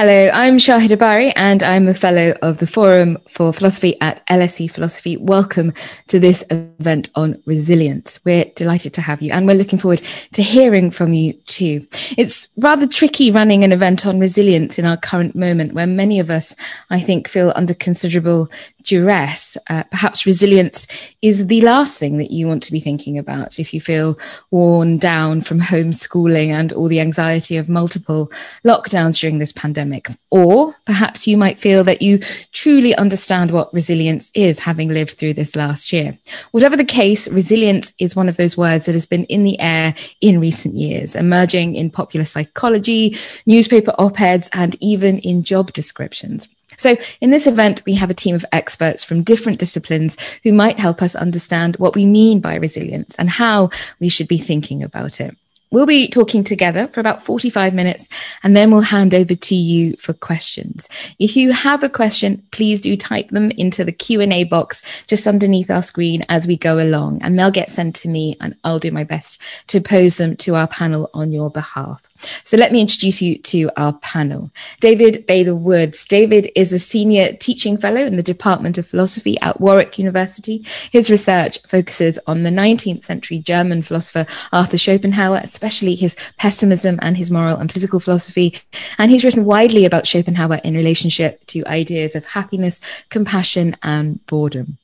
Hello, I'm Shahida Bari and I'm a fellow of the Forum for Philosophy at LSE Philosophy. Welcome to this event on resilience. We're delighted to have you and we're looking forward to hearing from you too. It's rather tricky running an event on resilience in our current moment where many of us, I think, feel under considerable duress, uh, perhaps resilience is the last thing that you want to be thinking about if you feel worn down from homeschooling and all the anxiety of multiple lockdowns during this pandemic. Or perhaps you might feel that you truly understand what resilience is, having lived through this last year. Whatever the case, resilience is one of those words that has been in the air in recent years, emerging in popular psychology, newspaper op-eds, and even in job descriptions. So in this event, we have a team of experts from different disciplines who might help us understand what we mean by resilience and how we should be thinking about it. We'll be talking together for about 45 minutes and then we'll hand over to you for questions. If you have a question, please do type them into the Q&A box just underneath our screen as we go along and they'll get sent to me and I'll do my best to pose them to our panel on your behalf. So let me introduce you to our panel. David Bather Woods. David is a senior teaching fellow in the Department of Philosophy at Warwick University. His research focuses on the 19th century German philosopher Arthur Schopenhauer, especially his pessimism and his moral and political philosophy. And he's written widely about Schopenhauer in relationship to ideas of happiness, compassion, and boredom.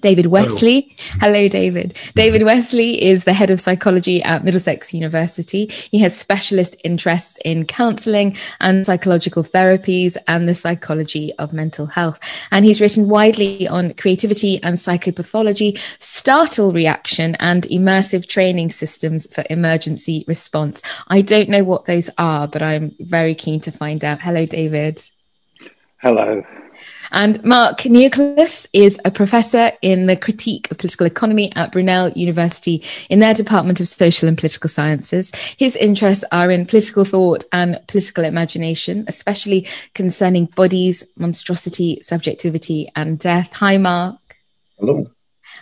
David oh. Westley. Hello. Hello, David. David Westley is the head of psychology at Middlesex University. He has specialist interests in counseling and psychological therapies and the psychology of mental health. And he's written widely on creativity and psychopathology, startle reaction and immersive training systems for emergency response. I don't know what those are, but I'm very keen to find out. Hello, David. Hello. And Mark Neocleous is a professor in the critique of political economy at Brunel University in their Department of Social and Political Sciences. His interests are in political thought and political imagination, especially concerning bodies, monstrosity, subjectivity, and death. Hi, Mark. Hello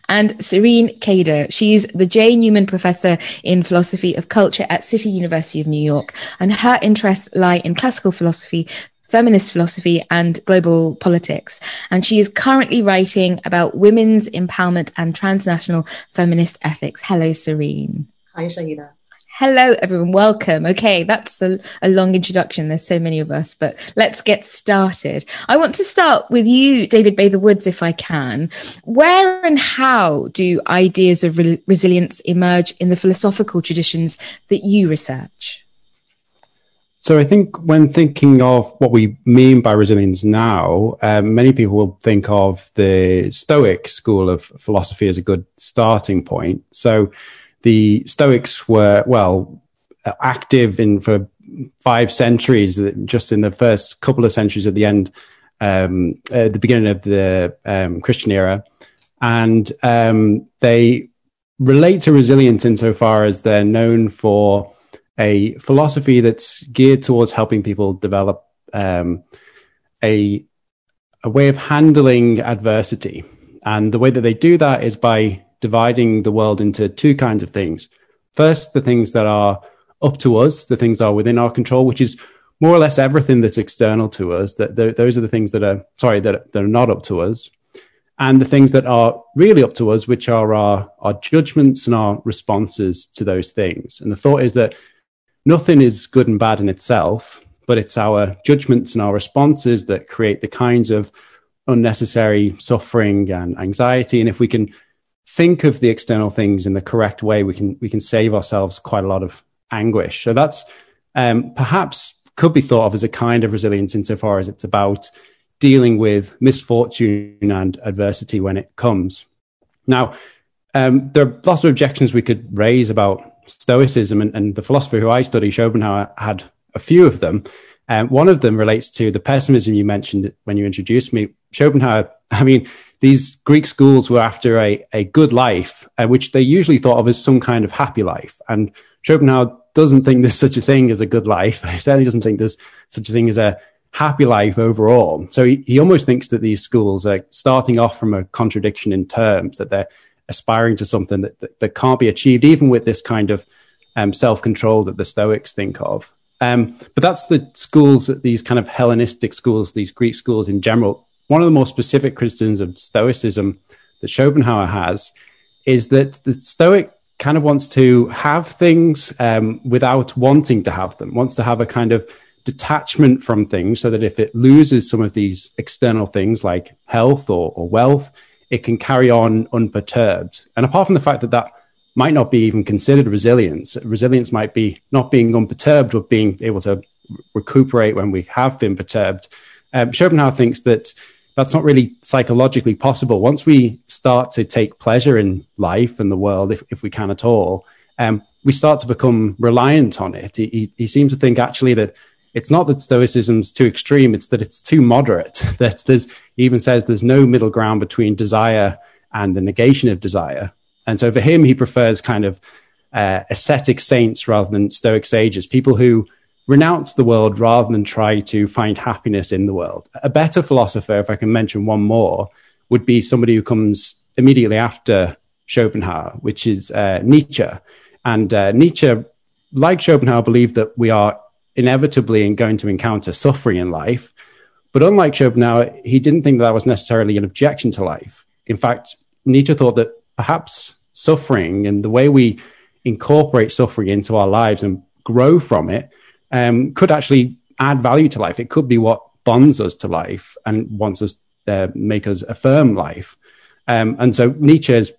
and Serene Khader. She's the Jay Newman Professor in Philosophy of Culture at City University of New York, and her interests lie in classical philosophy, feminist philosophy and global politics. And she is currently writing about women's empowerment and transnational feminist ethics. Hello, Serene. Hi, Shahida. Hello, everyone. Welcome. Okay, that's a, a, long introduction. There's so many of us, but let's get started. I want to start with you, David Bather Woods, if I can. Where and how do ideas of re- resilience emerge in the philosophical traditions that you research? So I think when thinking of what we mean by resilience now, um, many people will think of the Stoic school of philosophy as a good starting point. So the Stoics were, well, active in for five centuries, just in the first couple of centuries at the end, um, at the beginning of the um, Christian era. And um, they relate to resilience insofar as they're known for a philosophy that's geared towards helping people develop um, a a way of handling adversity, and the way that they do that is by dividing the world into two kinds of things. First, the things that are up to us, the things that are within our control, which is more or less everything that's external to us. That those are the things that are sorry that, that are not up to us, and the things that are really up to us, which are our our judgments and our responses to those things. And the thought is that nothing is good and bad in itself, but it's our judgments and our responses that create the kinds of unnecessary suffering and anxiety. And if we can think of the external things in the correct way, we can we can save ourselves quite a lot of anguish. So that's um, perhaps could be thought of as a kind of resilience insofar as it's about dealing with misfortune and adversity when it comes. Now, um, there are lots of objections we could raise about Stoicism and, and, the philosopher who I study, Schopenhauer, had a few of them. Um, one of them relates to the pessimism you mentioned when you introduced me. Schopenhauer, I mean, these Greek schools were after a, a good life, uh, which they usually thought of as some kind of happy life. And Schopenhauer doesn't think there's such a thing as a good life. He certainly doesn't think there's such a thing as a happy life overall. So he, he almost thinks that these schools are starting off from a contradiction in terms, that they're aspiring to something that, that, that can't be achieved, even with this kind of um, self control that the Stoics think of. Um, but that's the schools, these kind of Hellenistic schools, these Greek schools in general. One of the more specific criticisms of Stoicism that Schopenhauer has is that the Stoic kind of wants to have things um, without wanting to have them, wants to have a kind of detachment from things so that if it loses some of these external things like health or, or wealth, it can carry on unperturbed. And apart from the fact that that might not be even considered resilience, resilience might be not being unperturbed or being able to recuperate when we have been perturbed. Um, Schopenhauer thinks that that's not really psychologically possible. Once we start to take pleasure in life and the world, if, if we can at all, um, we start to become reliant on it. He, he, he, seems to think actually that it's not that stoicism's too extreme, it's that it's too moderate. that there's even says there's no middle ground between desire and the negation of desire. And so for him, he prefers kind of uh, ascetic saints rather than stoic sages, people who renounce the world rather than try to find happiness in the world. A better philosopher, if I can mention one more, would be somebody who comes immediately after Schopenhauer, which is uh, Nietzsche. And uh, Nietzsche, like Schopenhauer, believed that we are inevitably going to encounter suffering in life. But unlike Schopenhauer, he didn't think that, that was necessarily an objection to life. In fact, Nietzsche thought that perhaps suffering and the way we incorporate suffering into our lives and grow from it um, could actually add value to life. It could be what bonds us to life and wants us uh, make us affirm life. Um, and so Nietzsche is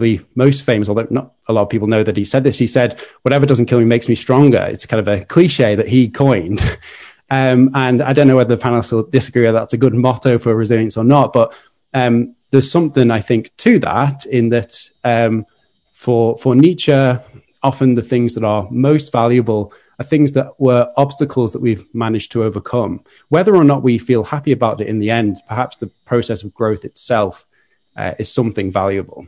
probably most famous, although not a lot of people know that he said this. He said, "Whatever doesn't kill me makes me stronger." It's kind of a cliche that he coined. um, and I don't know whether the panelists will disagree whether that's a good motto for resilience or not, but um, there's something I think to that in that um, for for Nietzsche, often the things that are most valuable are things that were obstacles that we've managed to overcome. Whether or not we feel happy about it in the end, perhaps the process of growth itself uh, is something valuable.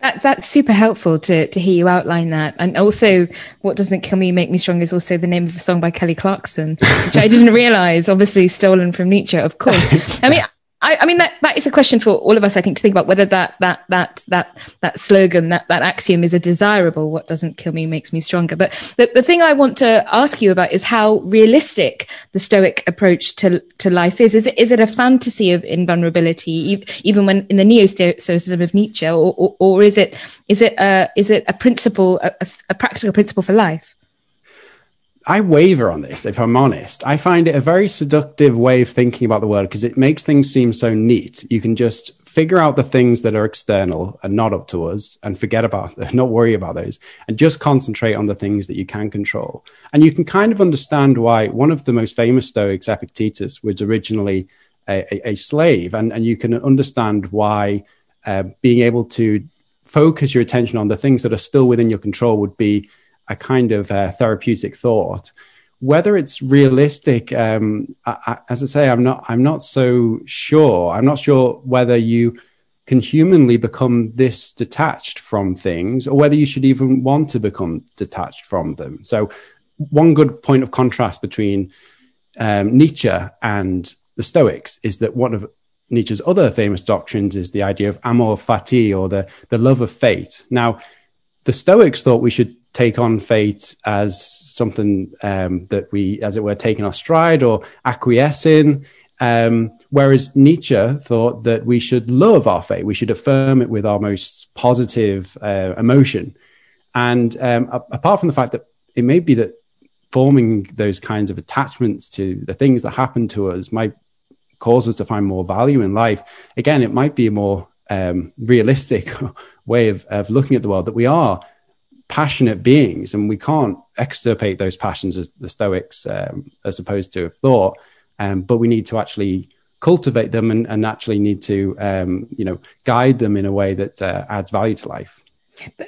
That, that's super helpful to, to hear you outline that. And also, What Doesn't Kill Me Make Me Strong is also the name of a song by Kelly Clarkson, which I didn't realize, obviously stolen from Nietzsche, of course. I mean, I, I, mean that that is a question for all of us, I think, to think about whether that that that that that slogan, that that axiom, is a desirable. What doesn't kill me makes me stronger. But the, the thing I want to ask you about is how realistic the Stoic approach to to life is. Is it is it a fantasy of invulnerability, even when in the neo Stoicism of Nietzsche, or, or, or is it is it a is it a principle, a, a practical principle for life? I waver on this, if I'm honest. I find it a very seductive way of thinking about the world because it makes things seem so neat. You can just figure out the things that are external and not up to us and forget about them, not worry about those, and just concentrate on the things that you can control. And you can kind of understand why one of the most famous Stoics, Epictetus, was originally a, a, slave. And, and you can understand why uh, being able to focus your attention on the things that are still within your control would be a kind of uh, therapeutic thought. Whether it's realistic, um, I, I, as I say, I'm not. I'm not so sure. I'm not sure whether you can humanly become this detached from things, or whether you should even want to become detached from them. So, one good point of contrast between um, Nietzsche and the Stoics is that one of Nietzsche's other famous doctrines is the idea of amor fati, or the the love of fate. Now, the Stoics thought we should take on fate as something um, that we, as it were, take in our stride or acquiesce in. Um, whereas Nietzsche thought that we should love our fate, we should affirm it with our most positive uh, emotion. And um, a- apart from the fact that it may be that forming those kinds of attachments to the things that happen to us might cause us to find more value in life, again, it might be a more um, realistic way of, of looking at the world that we are passionate beings, and we can't extirpate those passions as the Stoics um, are supposed to have thought. Um, but we need to actually cultivate them and, and actually need to, um, you know, guide them in a way that uh, adds value to life.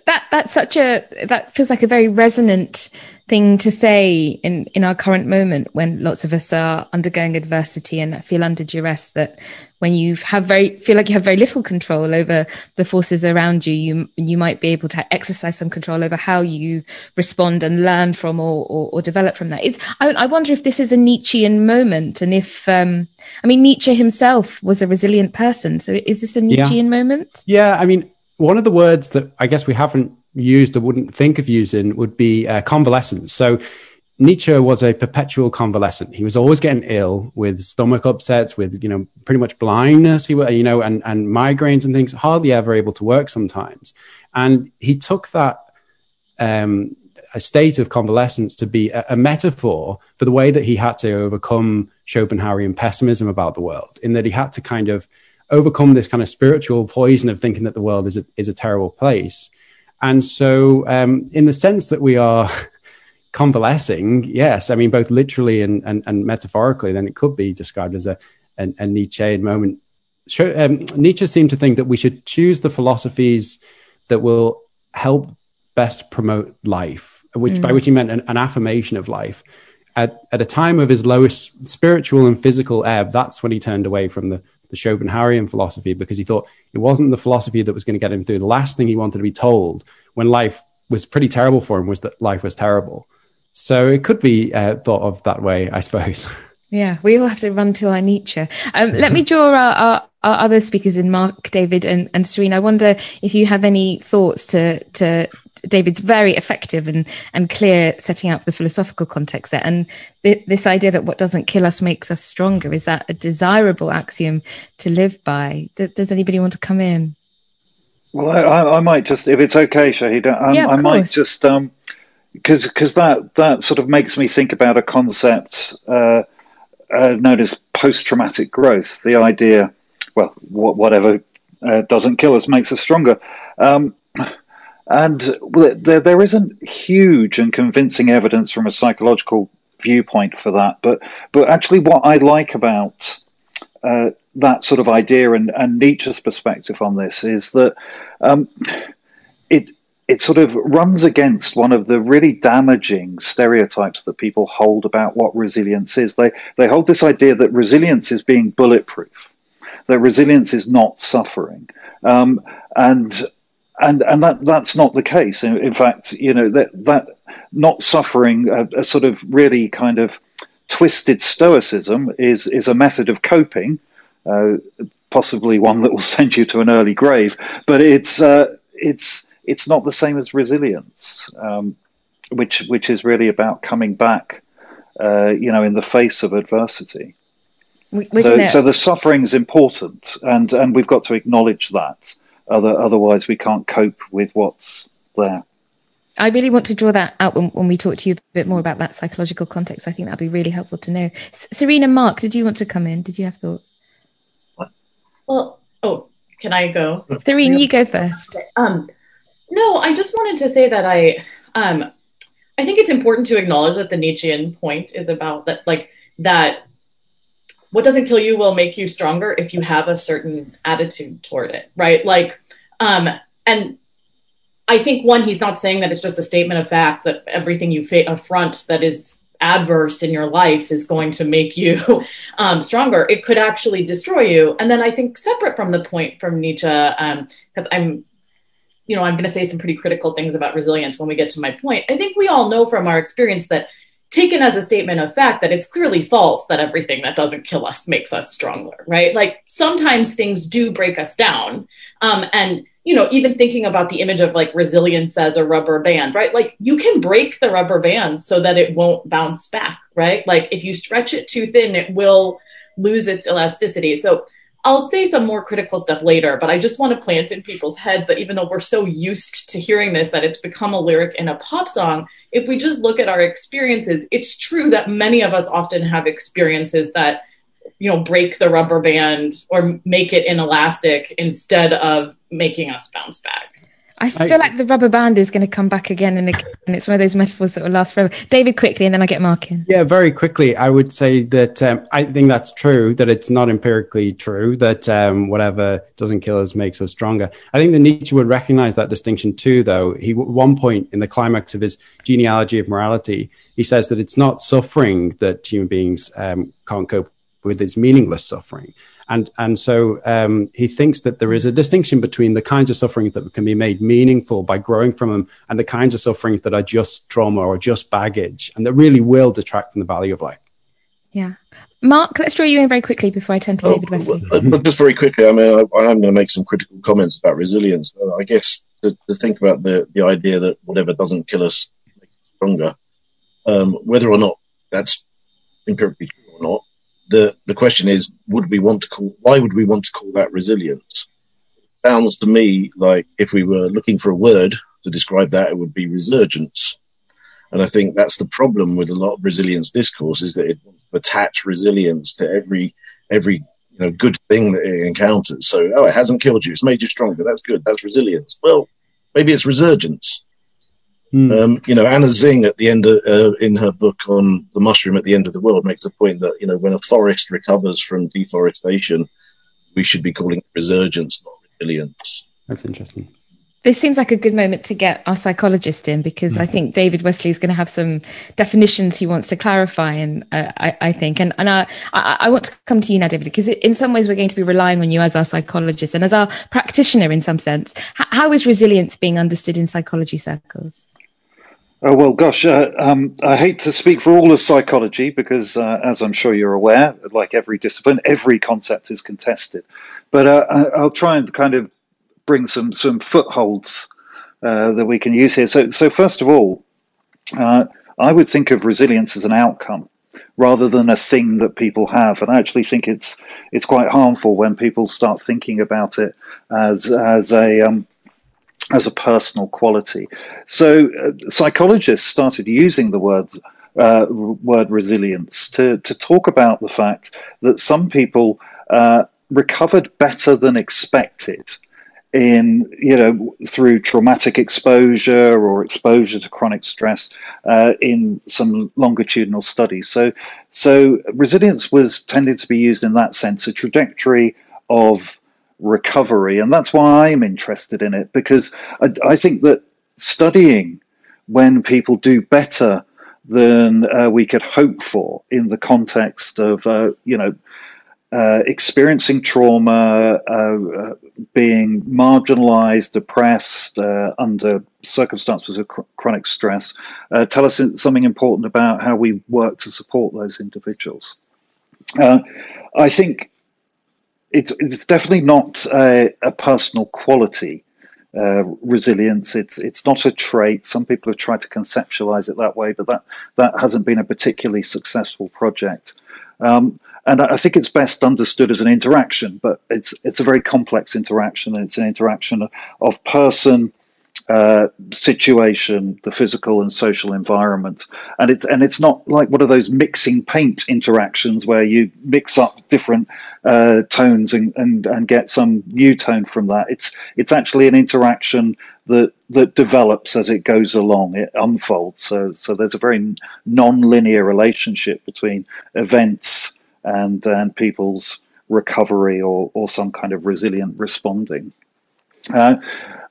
That that's such a that feels like a very resonant thing to say in in our current moment when lots of us are undergoing adversity and feel under duress that when you have very feel like you have very little control over the forces around you you you might be able to exercise some control over how you respond and learn from or or, or develop from that. It's I, I, wonder if this is a nietzschean moment and if um i mean nietzsche himself was a resilient person. So is this a nietzschean yeah. moment? Yeah i mean one of the words that I guess we haven't used or wouldn't think of using would be uh, convalescence. So Nietzsche was a perpetual convalescent. He was always getting ill with stomach upsets, with you know pretty much blindness. He you know and and migraines and things. Hardly ever able to work sometimes. And he took that um, a state of convalescence to be a, a, metaphor for the way that he had to overcome Schopenhauerian pessimism about the world. In that he had to kind of overcome this kind of spiritual poison of thinking that the world is a, is a terrible place. And so, um, in the sense that we are convalescing, yes, I mean, both literally and, and, and metaphorically, then it could be described as a, a, a Nietzschean moment. Um, Nietzsche seemed to think that we should choose the philosophies that will help best promote life, which mm. by which he meant an, an affirmation of life. At, at a time of his lowest spiritual and physical ebb, that's when he turned away from the, the Schopenhauerian philosophy because he thought it wasn't the philosophy that was going to get him through. The last thing he wanted to be told when life was pretty terrible for him was that life was terrible. So it could be uh, thought of that way, I suppose. Yeah, we all have to run to our Nietzsche. Um, let me draw our, our, our, other speakers in, Mark, David, and, and Serene. I wonder if you have any thoughts to, to David's very effective and, and clear setting out the philosophical context there. And th- this idea that what doesn't kill us makes us stronger, is that a desirable axiom to live by? D- does anybody want to come in? Well, I, I, might just, if it's okay, Shahid, I, yeah, I might just... Um, because because that that sort of makes me think about a concept uh, uh, known as post traumatic growth. The idea, well, whatever uh, doesn't kill us makes us stronger. Um, and there, there isn't huge and convincing evidence from a psychological viewpoint for that. But but actually, what I like about uh, that sort of idea and, and Nietzsche's perspective on this is that um, it it sort of runs against one of the really damaging stereotypes that people hold about what resilience is. They they hold this idea that resilience is being bulletproof, that resilience is not suffering, um, and and and that that's not the case. In, in fact, you know that that not suffering, a, a, sort of really kind of twisted stoicism, is is a method of coping. Uh, possibly one that will send you to an early grave, but it's uh, it's it's not the same as resilience, um, which which is really about coming back, uh, you know, in the face of adversity. We, so, so the suffering is important, and and we've got to acknowledge that. Other, otherwise, we can't cope with what's there. I really want to draw that out when, when, we talk to you a bit more about that psychological context. I think that'd be really helpful to know. S- Serena, Mark, did you want to come in? Did you have thoughts? Well, oh, can I go? Serena, you go first. Um, no, I just wanted to say that I um I think it's important to acknowledge that the Nietzschean point is about that like that what doesn't kill you will make you stronger if you have a certain attitude toward it, right? Like um and I think one he's not saying that it's just a statement of fact that everything you fa- affront that is adverse in your life is going to make you um, stronger. It could actually destroy you. And then I think separate from the point from Nietzsche, because um, I'm you know, I'm going to say some pretty critical things about resilience when we get to my point. I think we all know from our experience that taken as a statement of fact that it's clearly false that everything that doesn't kill us makes us stronger, right? Like sometimes things do break us down. Um, and, you know, even thinking about the image of like resilience as a rubber band, right? Like you can break the rubber band so that it won't bounce back, right? Like if you stretch it too thin, it will lose its elasticity. So I'll say some more critical stuff later, but I just want to plant in people's heads that even though we're so used to hearing this, that it's become a lyric in a pop song, if we just look at our experiences, it's true that many of us often have experiences that, you know, break the rubber band or make it inelastic instead of making us bounce back. I feel I, like the rubber band is going to come back again and again. And it's one of those metaphors that will last forever. David, quickly, and then I get Mark in. Yeah, very quickly. I would say that um, I think that's true, that it's not empirically true, that um, whatever doesn't kill us makes us stronger. I think that Nietzsche would recognize that distinction too, though. He, at one point in the climax of his genealogy of morality, he says that it's not suffering that human beings um, can't cope with, it's meaningless suffering. And, and so um, he thinks that there is a distinction between the kinds of suffering that can be made meaningful by growing from them and the kinds of suffering that are just trauma or just baggage and that really will detract from the value of life. Yeah. Mark, let's draw you in very quickly before I turn to oh, David Westley. Well, just very quickly, I mean, I, am going to make some critical comments about resilience. I guess to, to, think about the, the idea that whatever doesn't kill us makes us stronger. Um, whether or not that's empirically true or not, the the question is, would we want to call? Why would we want to call that resilience? Sounds to me like if we were looking for a word to describe that, it would be resurgence. And I think that's the problem with a lot of resilience discourse is that it wants to attach resilience to every every you know good thing that it encounters. So, oh, it hasn't killed you; it's made you stronger. That's good. That's resilience. Well, maybe it's resurgence. Mm. Um, you know, Anna Tsing at the end of, uh, in her book on the mushroom at the end of the world makes a point that you know when a forest recovers from deforestation, we should be calling it resurgence, not resilience. That's interesting. This seems like a good moment to get our psychologist in because I think David Westley is going to have some definitions he wants to clarify, and uh, I, I, think, and and I, I, want to come to you now, David, because in some ways we're going to be relying on you as our psychologist and as our practitioner in some sense. how is resilience being understood in psychology circles? Oh, well, gosh, uh, um, I hate to speak for all of psychology because, uh, as I'm sure you're aware, like every discipline, every concept is contested. But uh, I'll try and kind of bring some some footholds uh, that we can use here. So, so first of all, uh, I would think of resilience as an outcome rather than a thing that people have. And I actually think it's it's quite harmful when people start thinking about it as as a um, as a personal quality. So uh, psychologists started using the words uh, word resilience to to talk about the fact that some people uh, recovered better than expected in you know through traumatic exposure or exposure to chronic stress uh, in some longitudinal studies. So so resilience was tended to be used in that sense, a trajectory of recovery, and that's why I'm interested in it because I, I think that studying when people do better than uh, we could hope for in the context of uh, you know uh, experiencing trauma, uh, being marginalized, depressed uh, under circumstances of cr- chronic stress, uh, tell us something important about how we work to support those individuals. Uh, I think it's, it's definitely not a, a personal quality. Uh, resilience. It's it's not a trait. Some people have tried to conceptualize it that way, but that that hasn't been a particularly successful project. Um, and I think it's best understood as an interaction, but it's it's a very complex interaction, and it's an interaction of person, uh, situation, the physical and social environment, and it's and it's not like one of those mixing paint interactions where you mix up different uh, tones and, and and get some new tone from that. It's it's actually an interaction that that develops as it goes along. It unfolds. So so there's a very non-linear relationship between events and and people's recovery or or some kind of resilient responding. Uh,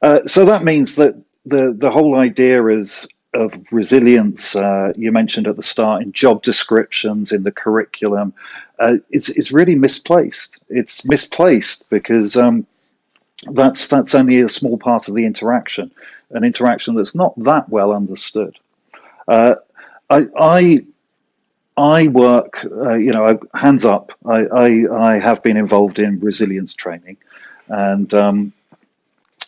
uh, so that means that the the whole idea is of resilience uh, you mentioned at the start in job descriptions in the curriculum uh, is is really misplaced. It's misplaced because um, that's that's only a small part of the interaction, an interaction that's not that well understood. Uh, I, I I work, uh, you know, hands up. I, I, I, have been involved in resilience training, and um,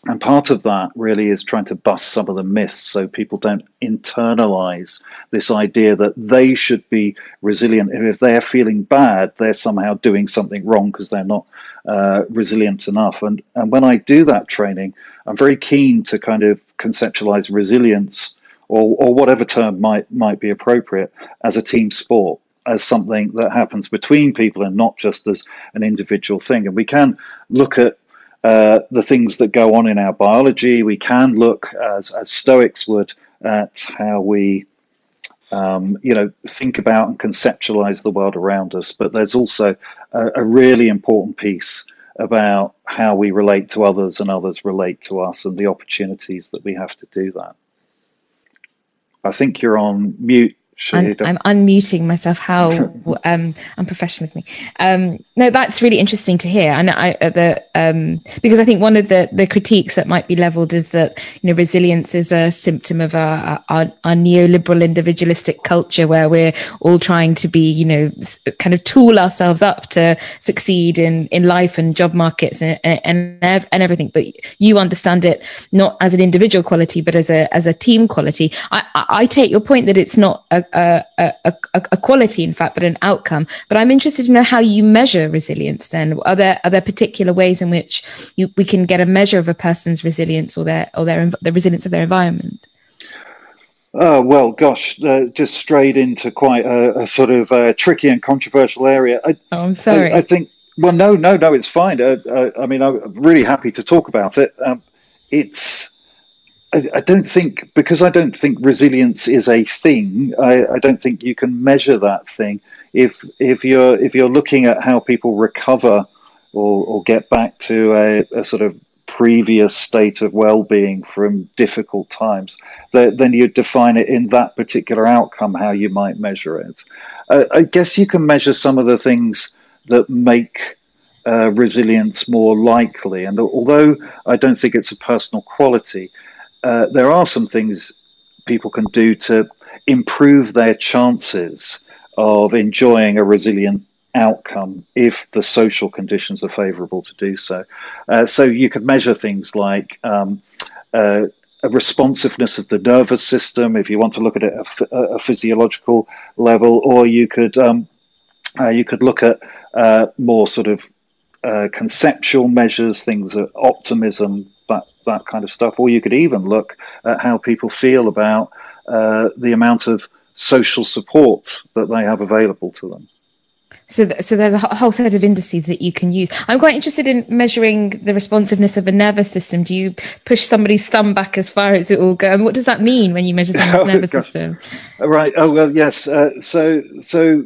and part of that really is trying to bust some of the myths so people don't internalize this idea that they should be resilient. If they're feeling bad, they're somehow doing something wrong because they're not uh, resilient enough. And and when I do that training, I'm very keen to kind of conceptualize resilience or, or whatever term might might be appropriate as a team sport as something that happens between people and not just as an individual thing. And we can look at uh, the things that go on in our biology. We can look, as, as Stoics would, at how we, um, you know, think about and conceptualize the world around us. But there's also a, a really important piece about how we relate to others and others relate to us and the opportunities that we have to do that. I think you're on mute. I'm, I'm, unmuting myself. How um, unprofessional of me. Um, no, that's really interesting to hear, and I uh, the um, because I think one of the the critiques that might be levelled is that you know resilience is a symptom of our, our, our neoliberal individualistic culture where we're all trying to be you know kind of tool ourselves up to succeed in in life and job markets and and and everything. But you understand it not as an individual quality, but as a as a team quality. I I take your point that it's not a a, a, a, a, quality, in fact, but an outcome. But I'm interested to know how you measure resilience. Then, are there are there particular ways in which you, we can get a measure of a person's resilience or their or their the resilience of their environment? Oh, well, gosh, uh, just strayed into quite a, a sort of uh, tricky and controversial area. I, oh, I'm sorry. I, I, think, well, no, no, no, it's fine. Uh, uh I mean, I'm really happy to talk about it. Um, it's, I, don't think, because I don't think resilience is a thing, I, I, don't think you can measure that thing. If, if, you're, if you're looking at how people recover or, or get back to a, a sort of previous state of well-being from difficult times, then you define it in that particular outcome how you might measure it. Uh, I guess you can measure some of the things that make uh, resilience more likely, and although I don't think it's a personal quality, uh, there are some things people can do to improve their chances of enjoying a resilient outcome if the social conditions are favorable to do so. Uh, so you could measure things like um, uh, responsiveness of the nervous system, if you want to look at it at a, a physiological level, or you could um, uh, you could look at uh, more sort of uh, conceptual measures, things like optimism, that that kind of stuff, or you could even look at how people feel about uh, the amount of social support that they have available to them. So, so there's a whole set of indices that you can use. I'm quite interested in measuring the responsiveness of a nervous system. Do you push somebody's thumb back as far as it will go? And what does that mean when you measure someone's oh, nervous system? Right. Oh well, yes. Uh, so, so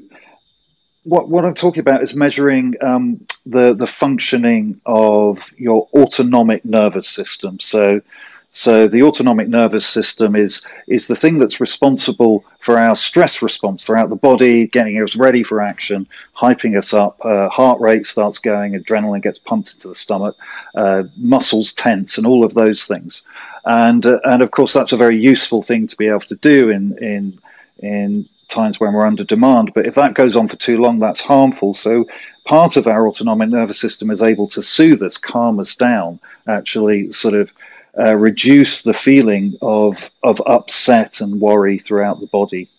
what what I'm talking about is measuring um, the the functioning of your autonomic nervous system. So, so the autonomic nervous system is is the thing that's responsible for our stress response throughout the body, getting us ready for action, hyping us up. Uh, heart rate starts going, adrenaline gets pumped into the stomach, uh, muscles tense, and all of those things. And uh, and of course that's a very useful thing to be able to do in in in times when we're under demand. But if that goes on for too long, that's harmful. So part of our autonomic nervous system is able to soothe us, calm us down, actually sort of uh, reduce the feeling of of upset and worry throughout the body.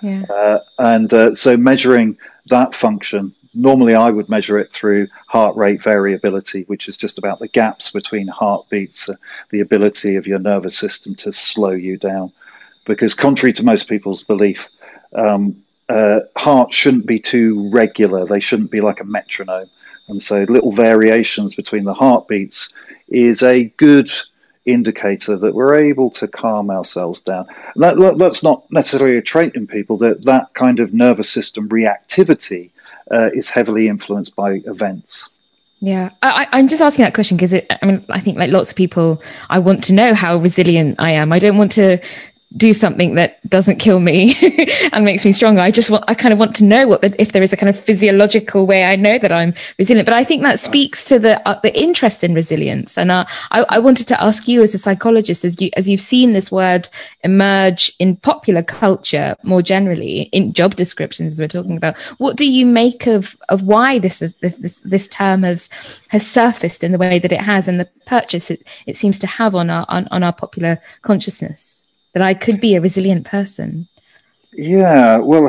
Yeah. Uh, and uh, so measuring that function, normally I would measure it through heart rate variability, which is just about the gaps between heartbeats, uh, the ability of your nervous system to slow you down. Because contrary to most people's belief, um, uh, hearts shouldn't be too regular. They shouldn't be like a metronome. And so little variations between the heartbeats is a good indicator that we're able to calm ourselves down. That, that, that's not necessarily a trait in people. That that kind of nervous system reactivity uh, is heavily influenced by events. Yeah, I, am just asking that question because I mean, I think like lots of people, I want to know how resilient I am. I don't want to do something that doesn't kill me and makes me stronger. I just want, I kind of want to know what, the, if there is a kind of physiological way I know that I'm resilient. But I think that speaks to the, uh, the interest in resilience. And uh, I, I wanted to ask you as a psychologist, as you, as you've seen this word emerge in popular culture more generally in job descriptions, as we're talking about, what do you make of, of why this is, this, this, this term has, has surfaced in the way that it has and the purchase it, it seems to have on our, on, on our popular consciousness? That I could be a resilient person? Yeah, well,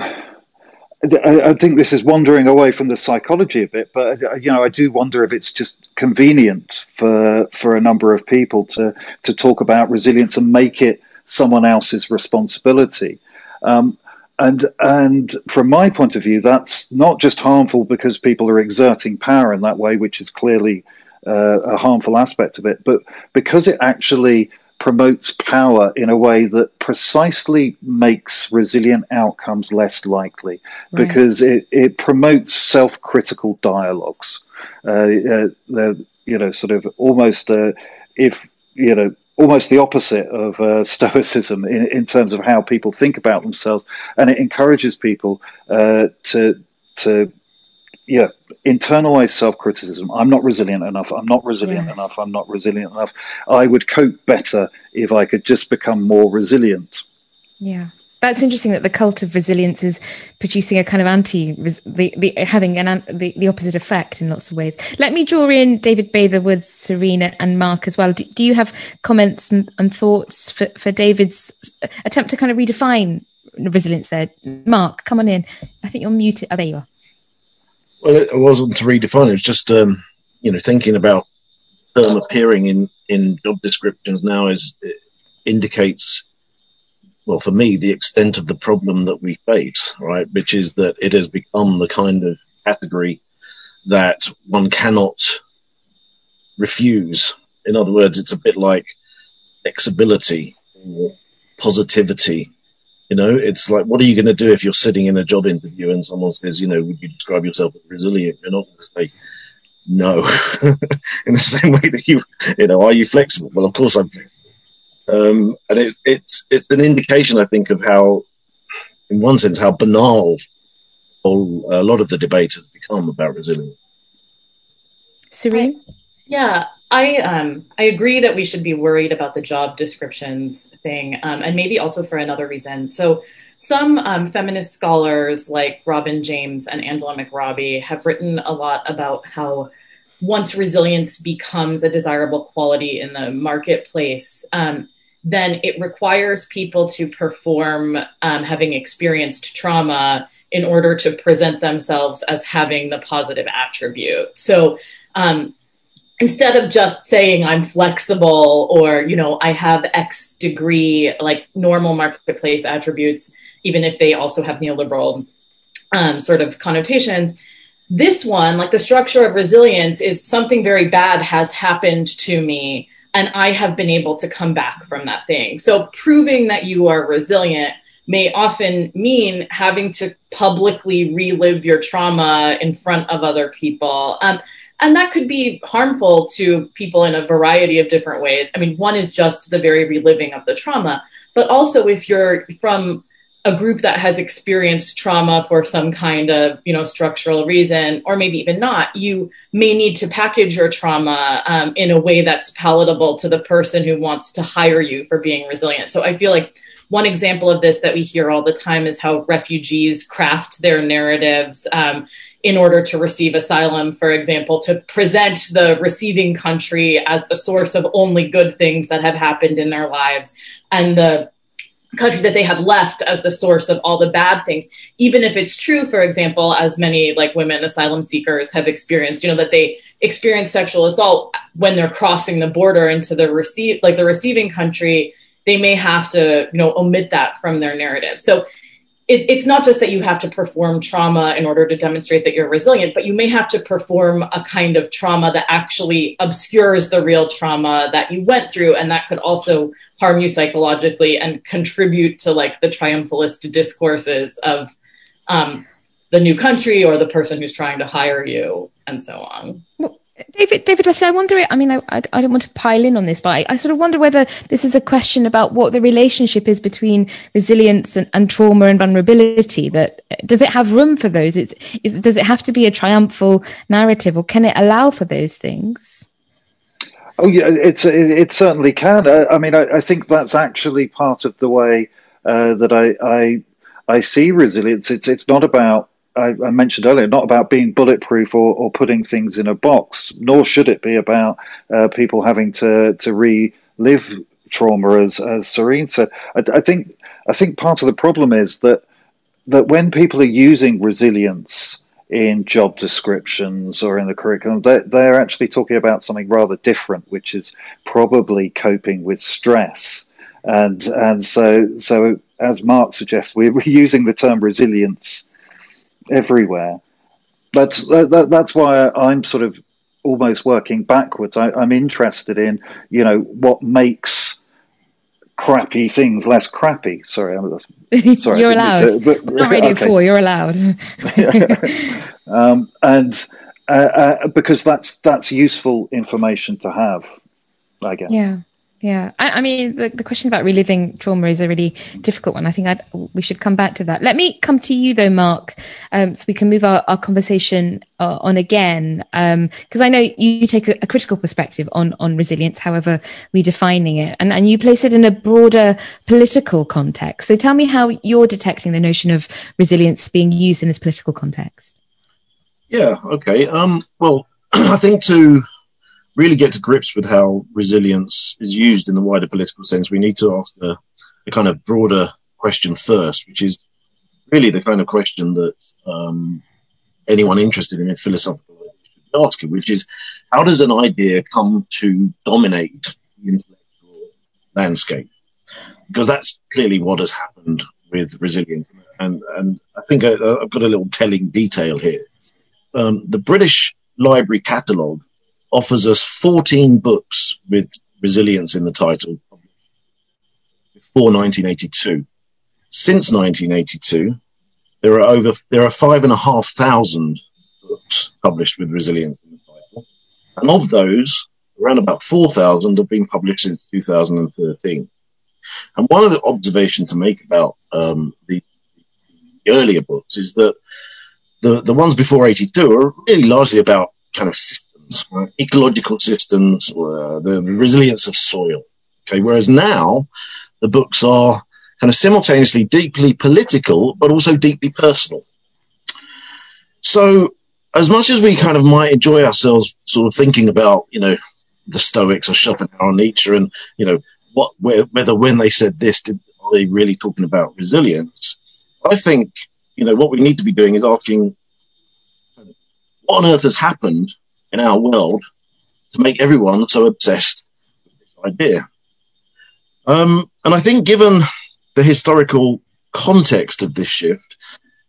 I, think this is wandering away from the psychology a bit, but uh, you know, I do wonder if it's just convenient for for a number of people to to talk about resilience and make it someone else's responsibility. Um, and and from my point of view, that's not just harmful because people are exerting power in that way, which is clearly uh, a harmful aspect of it, but because it actually promotes power in a way that precisely makes resilient outcomes less likely right. because it, it promotes self-critical dialogues. Uh, uh, you know, sort of almost uh, if you know almost the opposite of uh, stoicism in, in, terms of how people think about themselves, and it encourages people uh, to to yeah, internalized self criticism. I'm not resilient enough. I'm not resilient yes. enough. I'm not resilient enough. I would cope better if I could just become more resilient. Yeah. That's interesting that the cult of resilience is producing a kind of anti, the, the, having an, the, the opposite effect in lots of ways. Let me draw in David Bather-Woods, Serena, and Mark as well. Do, do you have comments and, and thoughts for, for David's uh, attempt to kind of redefine resilience there. Mark, come on in. I think you're muted. Oh, there you are. Well, it wasn't to redefine. It was just um, you know thinking about term appearing in in job descriptions now is indicates well for me the extent of the problem that we face right which is that it has become the kind of category that one cannot refuse in other words it's a bit like flexibility or positivity you know it's like what are you going to do if you're sitting in a job interview and someone says you know would you describe yourself as resilient? You're not going to say no in the same way that you you know are you flexible? Well of course i'm flexible. Um, and it's it's it's an indication i think of how in one sense how banal all, a lot of the debate has become about resilience. Serene? Yeah I um I agree that we should be worried about the job descriptions thing, um, and maybe also for another reason. So some um, feminist scholars like Robin James and Angela McRobbie have written a lot about how once resilience becomes a desirable quality in the marketplace, um, then it requires people to perform um, having experienced trauma in order to present themselves as having the positive attribute. So um, instead of just saying I'm flexible or, you know, I have X degree, like normal marketplace attributes, even if they also have neoliberal um, sort of connotations. This one, like the structure of resilience, is something very bad has happened to me, and I have been able to come back from that thing. So, proving that you are resilient may often mean having to publicly relive your trauma in front of other people. Um, and that could be harmful to people in a variety of different ways. I mean, one is just the very reliving of the trauma, but also if you're from a group that has experienced trauma for some kind of you know structural reason or maybe even not you may need to package your trauma um, in a way that's palatable to the person who wants to hire you for being resilient so i feel like one example of this that we hear all the time is how refugees craft their narratives um, in order to receive asylum, for example, to present the receiving country as the source of only good things that have happened in their lives and the country that they have left as the source of all the bad things. Even if it's true for example as many like women asylum seekers have experienced you know that they experience sexual assault when they're crossing the border into the receive like the receiving country they may have to you know omit that from their narrative. So it, it's not just that you have to perform trauma in order to demonstrate that you're resilient, but you may have to perform a kind of trauma that actually obscures the real trauma that you went through. And that could also harm you psychologically and contribute to like the triumphalist discourses of um, the new country or the person who's trying to hire you and so on. Well, David, David Westley, I wonder. I mean, I, I, don't want to pile in on this, but I, I, sort of wonder whether this is a question about what the relationship is between resilience and, and trauma and vulnerability. That does it have room for those? It's, does it have to be a triumphal narrative, or can it allow for those things? Oh yeah, it's it, it certainly can. I, I mean, I, think that's actually part of the way uh, that I, I I see resilience. It's it's not about I, I, mentioned earlier, not about being bulletproof or, or, putting things in a box, nor should it be about uh, people having to to relive trauma, as as Serene said. I, I, think I think part of the problem is that that when people are using resilience in job descriptions or in the curriculum, they're, they're actually talking about something rather different, which is probably coping with stress. And and so so as Mark suggests, we're using the term resilience everywhere. But that, that's why I'm sort of almost working backwards. I, am interested in, you know, what makes crappy things less crappy. Sorry, I'm sorry. you're allowed. To, but, not Radio okay. Four. You're allowed. um, and uh, uh, because that's that's useful information to have, I guess. Yeah. Yeah, I, I mean, the, the, question about reliving trauma is a really difficult one. I think I'd, we should come back to that. Let me come to you though, Mark, um, so we can move our, our conversation uh, on again. Because um, I know you take a, a, critical perspective on on resilience, however we defining it, and and you place it in a broader political context. So tell me how you're detecting the notion of resilience being used in this political context. Yeah. Okay. Um, well, I think to really get to grips with how resilience is used in the wider political sense, we need to ask a, a kind of broader question first, which is really the kind of question that um, anyone interested in it philosophical should be asking, which is how does an idea come to dominate the intellectual landscape? Because that's clearly what has happened with resilience. And, and I think I, have got a little telling detail here. Um, the British Library Catalogue offers us 14 books with resilience in the title before 1982. Since 1982, there are over there are five and a half thousand books published with resilience in the title, and of those, around about four thousand have been published since 2013. And one of the observations to make about um, the, the earlier books is that the the ones before 82 are really largely about kind of? Ecological systems, uh, the resilience of soil. Okay, whereas now the books are kind of simultaneously deeply political, but also deeply personal. So, as much as we kind of might enjoy ourselves sort of thinking about, you know, the Stoics or Schopenhauer or Nietzsche and, you know, what, whether when they said this, did, are they really talking about resilience? I think, you know, what we need to be doing is asking what on earth has happened in our world to make everyone so obsessed with this idea? Um, and I think, given the historical context of this shift,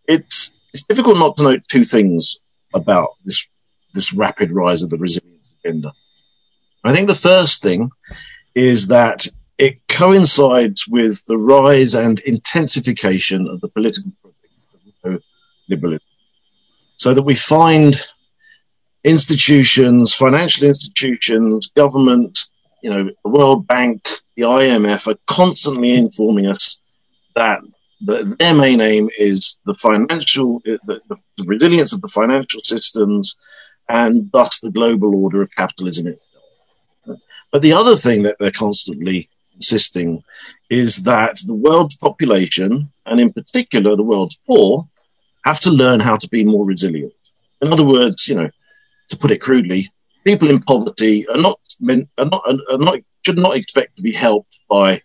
it's it's difficult not to note two things about this this rapid rise of the resilience agenda. I think the first thing is that it coincides with the rise and intensification of the political project of liberalism, so that we find institutions, financial institutions, government, you know, the World Bank, the IMF are constantly informing us that the, their main aim is the financial, the, the, resilience of the financial systems, and thus the global order of capitalism itself. But the other thing that they're constantly insisting is that the world's population, and in particular the world's poor, have to learn how to be more resilient. In other words, you know, to put it crudely, people in poverty are not meant are not are not should not expect to be helped by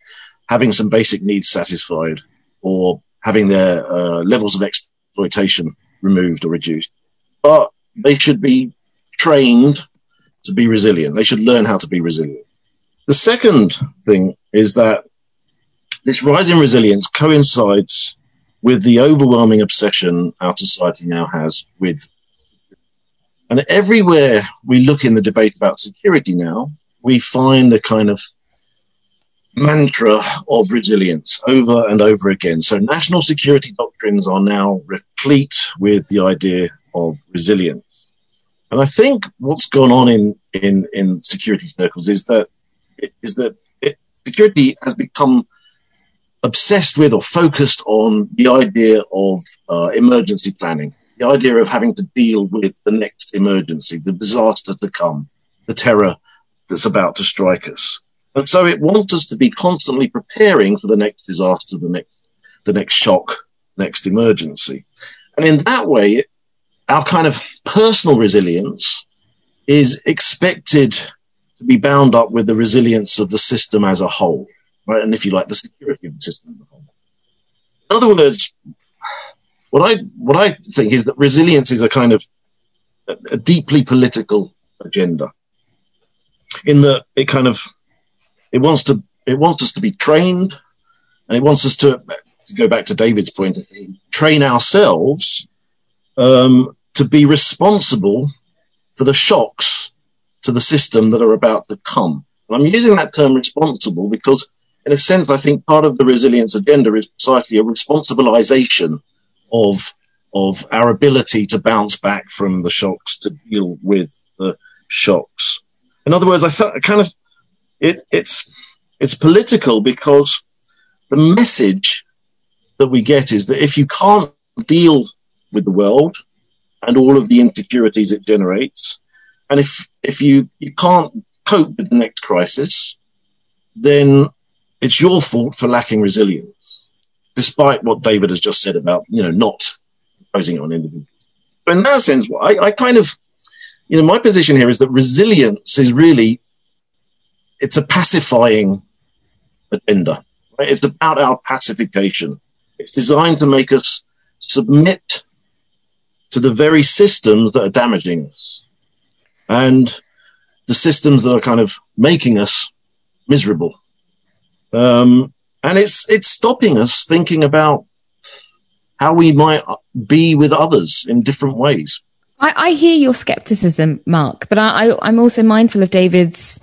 having some basic needs satisfied or having their uh, levels of exploitation removed or reduced. But they should be trained to be resilient. They should learn how to be resilient. The second thing is that this rise in resilience coincides with the overwhelming obsession our society now has with. And everywhere we look in the debate about security now, we find the kind of mantra of resilience over and over again. So national security doctrines are now replete with the idea of resilience. And I think what's gone on in, in, in security circles is that is that it, security has become obsessed with or focused on the idea of uh, emergency planning, the idea of having to deal with the next emergency, the disaster to come, the terror that's about to strike us. And so it wants us to be constantly preparing for the next disaster, the next, the next shock, next emergency. And in that way, our kind of personal resilience is expected to be bound up with the resilience of the system as a whole, right? And if you like, the security of the system as a whole. In other words, what I what I think is that resilience is a kind of a, deeply political agenda, in that it kind of it wants to it wants us to be trained, and it wants us to, to go back to David's point, train ourselves um, to be responsible for the shocks to the system that are about to come. And I'm using that term responsible because, in a sense, I think part of the resilience agenda is precisely a responsibilization of of our ability to bounce back from the shocks, to deal with the shocks. In other words, I th- kind of it, it's it's political because the message that we get is that if you can't deal with the world and all of the insecurities it generates, and if if you, you can't cope with the next crisis, then it's your fault for lacking resilience, despite what David has just said about you know not imposing on individuals. So in that sense, I, I kind of you know my position here is that resilience is really it's a pacifying agenda. It's about our pacification. It's designed to make us submit to the very systems that are damaging us and the systems that are kind of making us miserable. Um, and it's it's stopping us thinking about how we might be with others in different ways. I, I hear your skepticism, Mark, but I, am also mindful of David's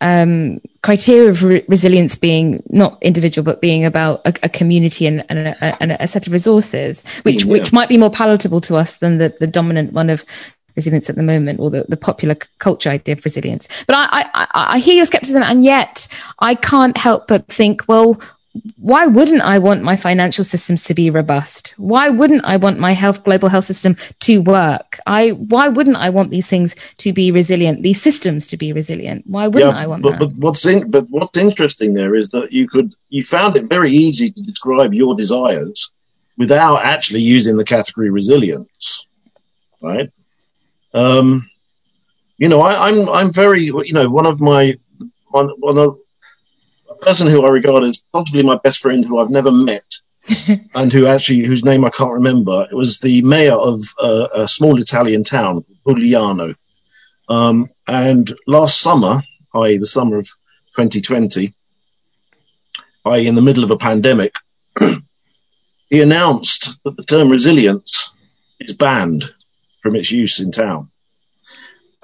um, criteria of re- resilience being not individual, but being about a, a community and, and, a, and, a, set of resources, which yeah. which might be more palatable to us than the, the dominant one of resilience at the moment or the, the popular culture idea of resilience. But I, I, I hear your skepticism, and yet I can't help but think, well, why wouldn't I want my financial systems to be robust? Why wouldn't I want my health, global health system to work? I, why wouldn't I want these things to be resilient, these systems to be resilient? Why wouldn't yeah, I want but, that? But what's in, but what's interesting there is that you could, you found it very easy to describe your desires without actually using the category resilience, right? Um, you know, I, I'm, I'm very, you know, one of my, one, one of, person who I regard as possibly my best friend who I've never met and who actually whose name I can't remember. It was the mayor of uh, a small Italian town, Bugliano. Um, and last summer, i.e., the summer of 2020, i.e., in the middle of a pandemic, he announced that the term resilience is banned from its use in town.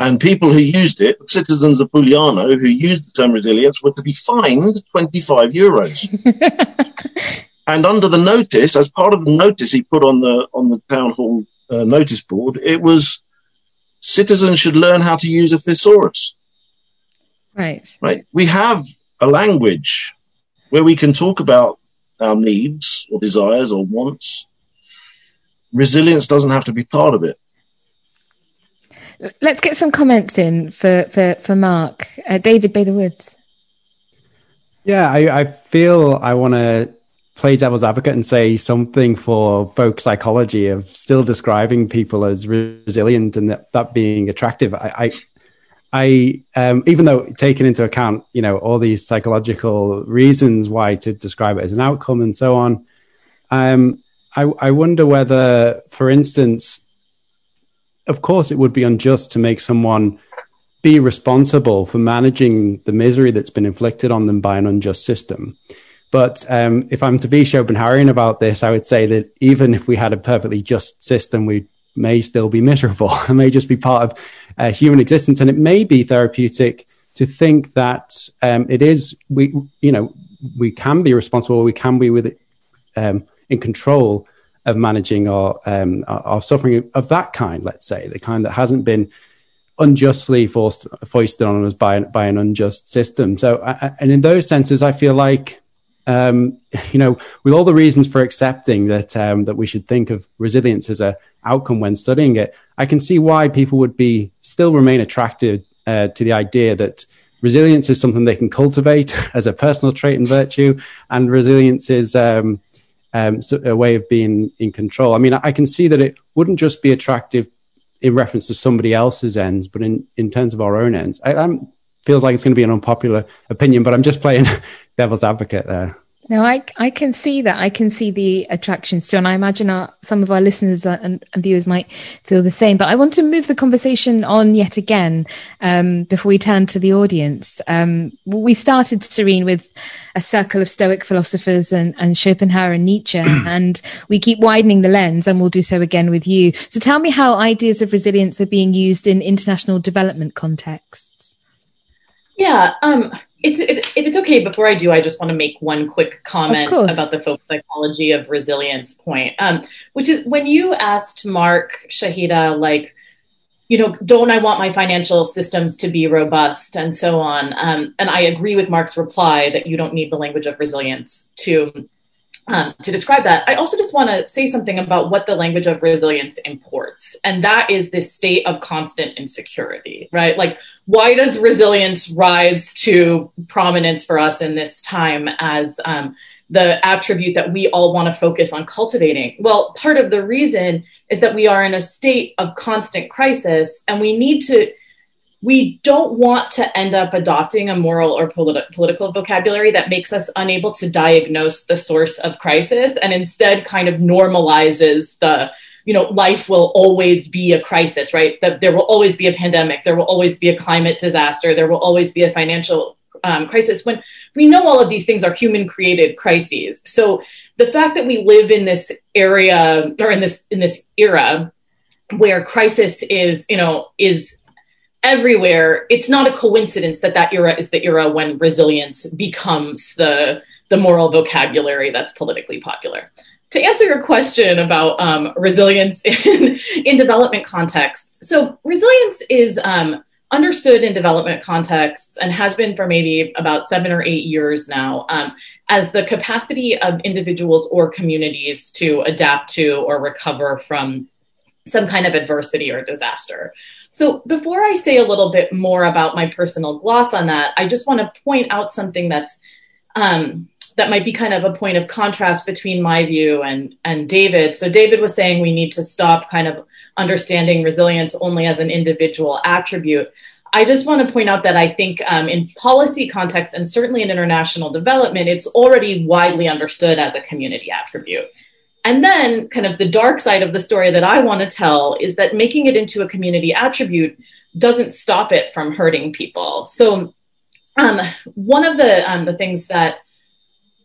And people who used it, citizens of Bugliano who used the term resilience, were to be fined 25 euros. and under the notice, as part of the notice he put on the on the town hall uh, notice board, it was citizens should learn how to use a thesaurus. Right. Right. We have a language where we can talk about our needs or desires or wants. Resilience doesn't have to be part of it. Let's get some comments in for for for Mark. Uh, David Bather Woods. Yeah, I, I feel I want to play devil's advocate and say something for folk psychology of still describing people as resilient and that, that being attractive. I, I, I um, even though taking into account, you know, all these psychological reasons why to describe it as an outcome and so on, um, I, I wonder whether, for instance, of course, it would be unjust to make someone be responsible for managing the misery that's been inflicted on them by an unjust system. But um, if I'm to be Schopenhauerian about this, I would say that even if we had a perfectly just system, we may still be miserable. it may just be part of uh, human existence, and it may be therapeutic to think that um, it is we, you know, we can be responsible, we can be with it um, in control of managing our, um, our suffering of that kind, let's say, the kind that hasn't been unjustly forced, foisted on us by, by an unjust system. So, and in those senses, I feel like, um, you know, with all the reasons for accepting that, um, that we should think of resilience as a outcome when studying it, I can see why people would be still remain attracted uh, to the idea that resilience is something they can cultivate as a personal trait and virtue, and resilience is um, um, so a way of being in control. I mean, I can see that it wouldn't just be attractive in reference to somebody else's ends, but in, in terms of our own ends. I, I'm, feels like it's going to be an unpopular opinion, but I'm just playing devil's advocate there. No, I, I can see that. I can see the attractions too. And I imagine our, some of our listeners and, and, viewers might feel the same. But I want to move the conversation on yet again um, before we turn to the audience. Um, we started, Serene, with a circle of Stoic philosophers and, and Schopenhauer and Nietzsche. and we keep widening the lens and we'll do so again with you. So tell me how ideas of resilience are being used in international development contexts. Yeah. Um, it's, if, it's okay, before I do, I just want to make one quick comment about the folk psychology of resilience point, um, which is when you asked Mark Shahidha, like, you know, don't I want my financial systems to be robust? and so on? Um, and I agree with Mark's reply that you don't need the language of resilience to um, to describe that. I also just want to say something about what the language of resilience imports, and that is this state of constant insecurity, right? Like, why does resilience rise to prominence for us in this time as um, the attribute that we all want to focus on cultivating? Well, part of the reason is that we are in a state of constant crisis, and we need to we don't want to end up adopting a moral or politi- political vocabulary that makes us unable to diagnose the source of crisis and instead kind of normalizes the you know life will always be a crisis right? That there will always be a pandemic there will always be a climate disaster there will always be a financial um, crisis when we know all of these things are human created crises. So the fact that we live in this area or in this in this era where crisis is you know is everywhere it's not a coincidence that that era is the era when resilience becomes the the moral vocabulary that's politically popular to answer your question about um, resilience in, in development contexts so resilience is um, understood in development contexts and has been for maybe about seven or eight years now um, as the capacity of individuals or communities to adapt to or recover from some kind of adversity or disaster. So, before I say a little bit more about my personal gloss on that, I just want to point out something that's um, that might be kind of a point of contrast between my view and and David. So, David was saying we need to stop kind of understanding resilience only as an individual attribute. I just want to point out that I think um, in policy context and certainly in international development, it's already widely understood as a community attribute. And then, kind of the dark side of the story that I want to tell is that making it into a community attribute doesn't stop it from hurting people. So, um, one of the um, the things that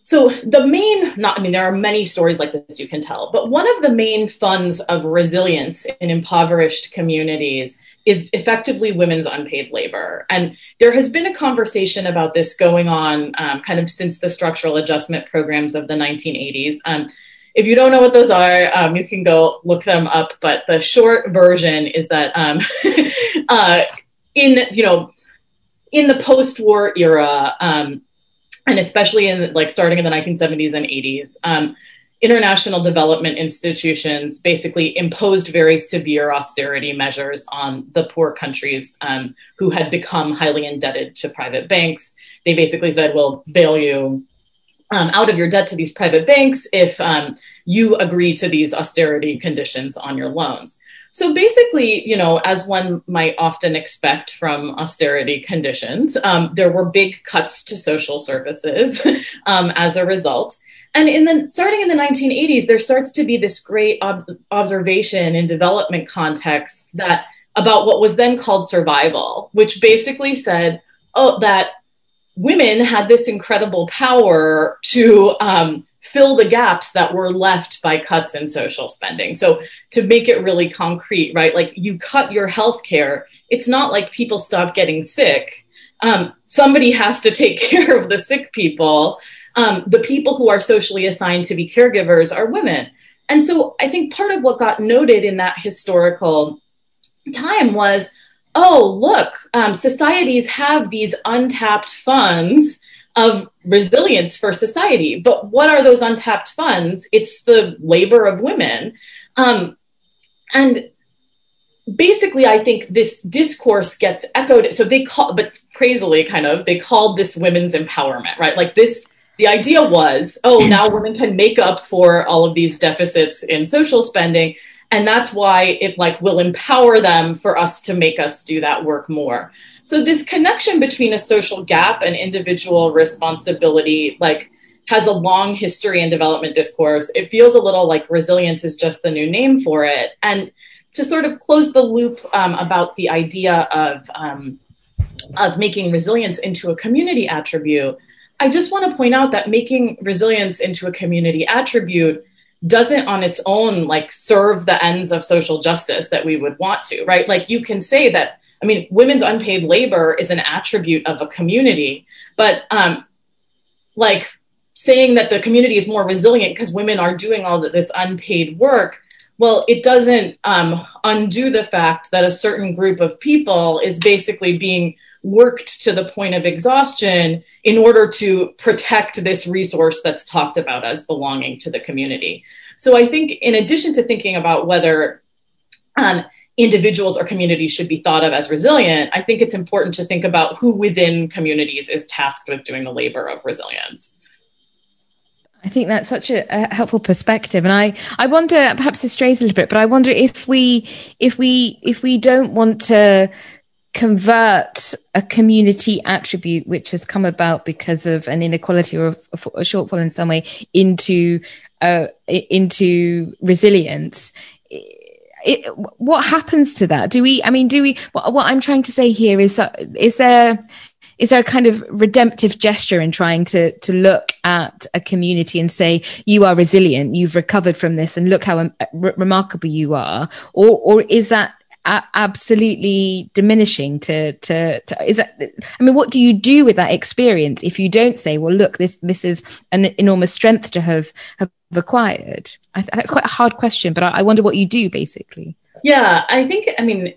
so the main not I mean there are many stories like this you can tell, but one of the main funds of resilience in impoverished communities is effectively women's unpaid labor. And there has been a conversation about this going on um, kind of since the structural adjustment programs of the 1980s. Um, if you don't know what those are, um, you can go look them up. But the short version is that um, uh, in you know in the post-war era, um, and especially in like starting in the 1970s and 80s, um, international development institutions basically imposed very severe austerity measures on the poor countries um, who had become highly indebted to private banks. They basically said, "We'll bail you." Um, out of your debt to these private banks if um, you agree to these austerity conditions on your loans. So basically, you know, as one might often expect from austerity conditions, um, there were big cuts to social services um, as a result. And in the starting in the 1980s, there starts to be this great ob- observation in development contexts that about what was then called survival, which basically said, oh, that women had this incredible power to um, fill the gaps that were left by cuts in social spending. So to make it really concrete, right? Like you cut your health care, it's not like people stop getting sick. Um, somebody has to take care of the sick people. Um, the people who are socially assigned to be caregivers are women. And so I think part of what got noted in that historical time was oh, look, um, societies have these untapped funds of resilience for society. But what are those untapped funds? It's the labor of women. Um, and basically, I think this discourse gets echoed. So they call, but crazily, kind of, they called this women's empowerment, right? Like this. The idea was, oh, now women can make up for all of these deficits in social spending and that's why it like will empower them for us to make us do that work more. So this connection between a social gap and individual responsibility like has a long history in development discourse. It feels a little like resilience is just the new name for it. And to sort of close the loop um, about the idea of um, of making resilience into a community attribute i just want to point out that making resilience into a community attribute doesn't on its own like serve the ends of social justice that we would want to, right? Like you can say that, I mean, women's unpaid labor is an attribute of a community, but um, like saying that the community is more resilient because women are doing all this unpaid work, well, it doesn't um, undo the fact that a certain group of people is basically being worked to the point of exhaustion in order to protect this resource that's talked about as belonging to the community. So I think, in addition to thinking about whether um, individuals or communities should be thought of as resilient, I think it's important to think about who within communities is tasked with doing the labor of resilience. I think that's such a, a, helpful perspective, and I, I wonder perhaps this strays a little bit, but I wonder if we if we if we don't want to convert a community attribute which has come about because of an inequality or a, a shortfall in some way into uh, into resilience. It, what happens to that? Do we i mean do we what, what i'm trying to say here is: is there is there a kind of redemptive gesture in trying to to look at a community and say you are resilient you've recovered from this and look how um, re- remarkable you are or or is that absolutely diminishing to, to, to is that i mean what do you do with that experience if you don't say well look this this is an enormous strength to have have acquired? I, it's quite a hard question but I, I wonder what you do basically. Yeah i think i mean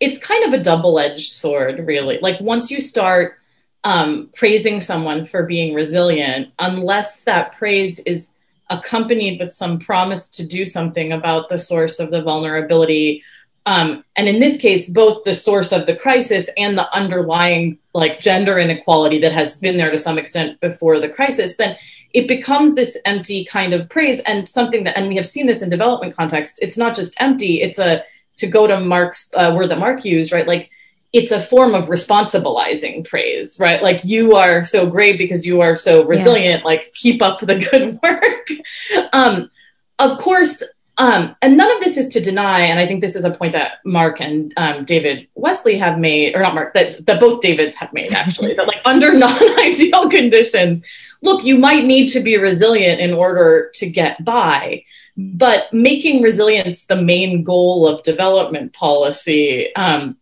it's kind of a double-edged sword really. Like once you start um, praising someone for being resilient unless that praise is accompanied with some promise to do something about the source of the vulnerability and in this case, both the source of the crisis and the underlying like gender inequality that has been there to some extent before the crisis, then it becomes this empty kind of praise and something that, and we have seen this in development context. It's not just empty. It's a to go to Mark's uh, word that Mark used, right? Like it's a form of responsibilizing praise, right? Like you are so great because you are so resilient. Yeah. Like keep up the good work. um, of course, um, and none of this is to deny, and I think this is a point that Mark and um, David Westley have made, or not Mark, that, that both Davids have made actually, that like under non ideal conditions, look, you might need to be resilient in order to get by. But making resilience the main goal of development policy um,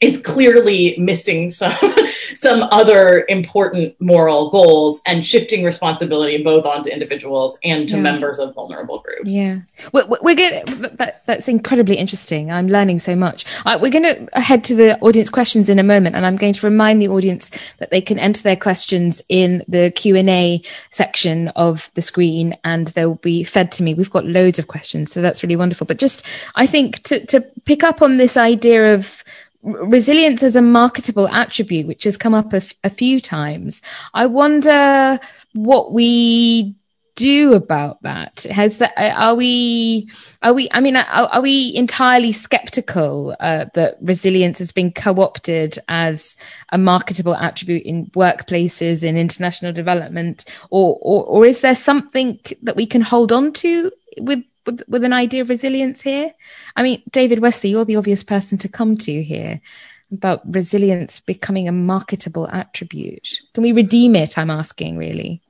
is clearly missing some some other important moral goals and shifting responsibility both onto individuals and to yeah. members of vulnerable groups. Yeah, we're, we're going that, that's incredibly interesting. I'm learning so much. Uh, we're going to head to the audience questions in a moment, and I'm going to remind the audience that they can enter their questions in the Q and A section of the screen, and they'll be fed to me. We've got loads of questions, so that's really wonderful. But just, I think to to pick up on this idea of resilience as a marketable attribute, which has come up a, f- a few times. I wonder what we do about that has are we are we i mean are, are we entirely skeptical uh, that resilience has been co-opted as a marketable attribute in workplaces in international development or, or or is there something that we can hold on to with with, with an idea of resilience here? I mean, David Westley, you're the obvious person to come to here about resilience becoming a marketable attribute. Can we redeem it? I'm asking, really.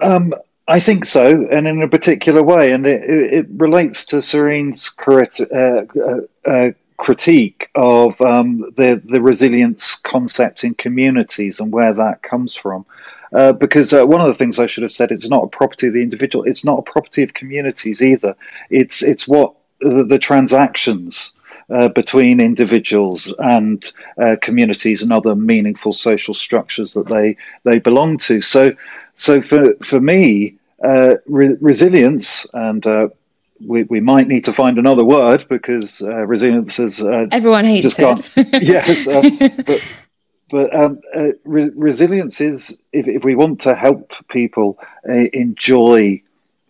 Um, I think so, and in a particular way, and it, it relates to Serene's uh, uh, uh, critique of um, the the resilience concept in communities and where that comes from. Uh, because uh, one of the things I should have said, it's not a property of the individual. It's not a property of communities either. It's it's what the, the transactions uh, between individuals and uh, communities and other meaningful social structures that they they belong to. So so for for me, uh, re- resilience and we, we might need to find another word because resilience is everyone hates just it. Gone. yes, but but um, uh, re- resilience is if, if, we want to help people uh, enjoy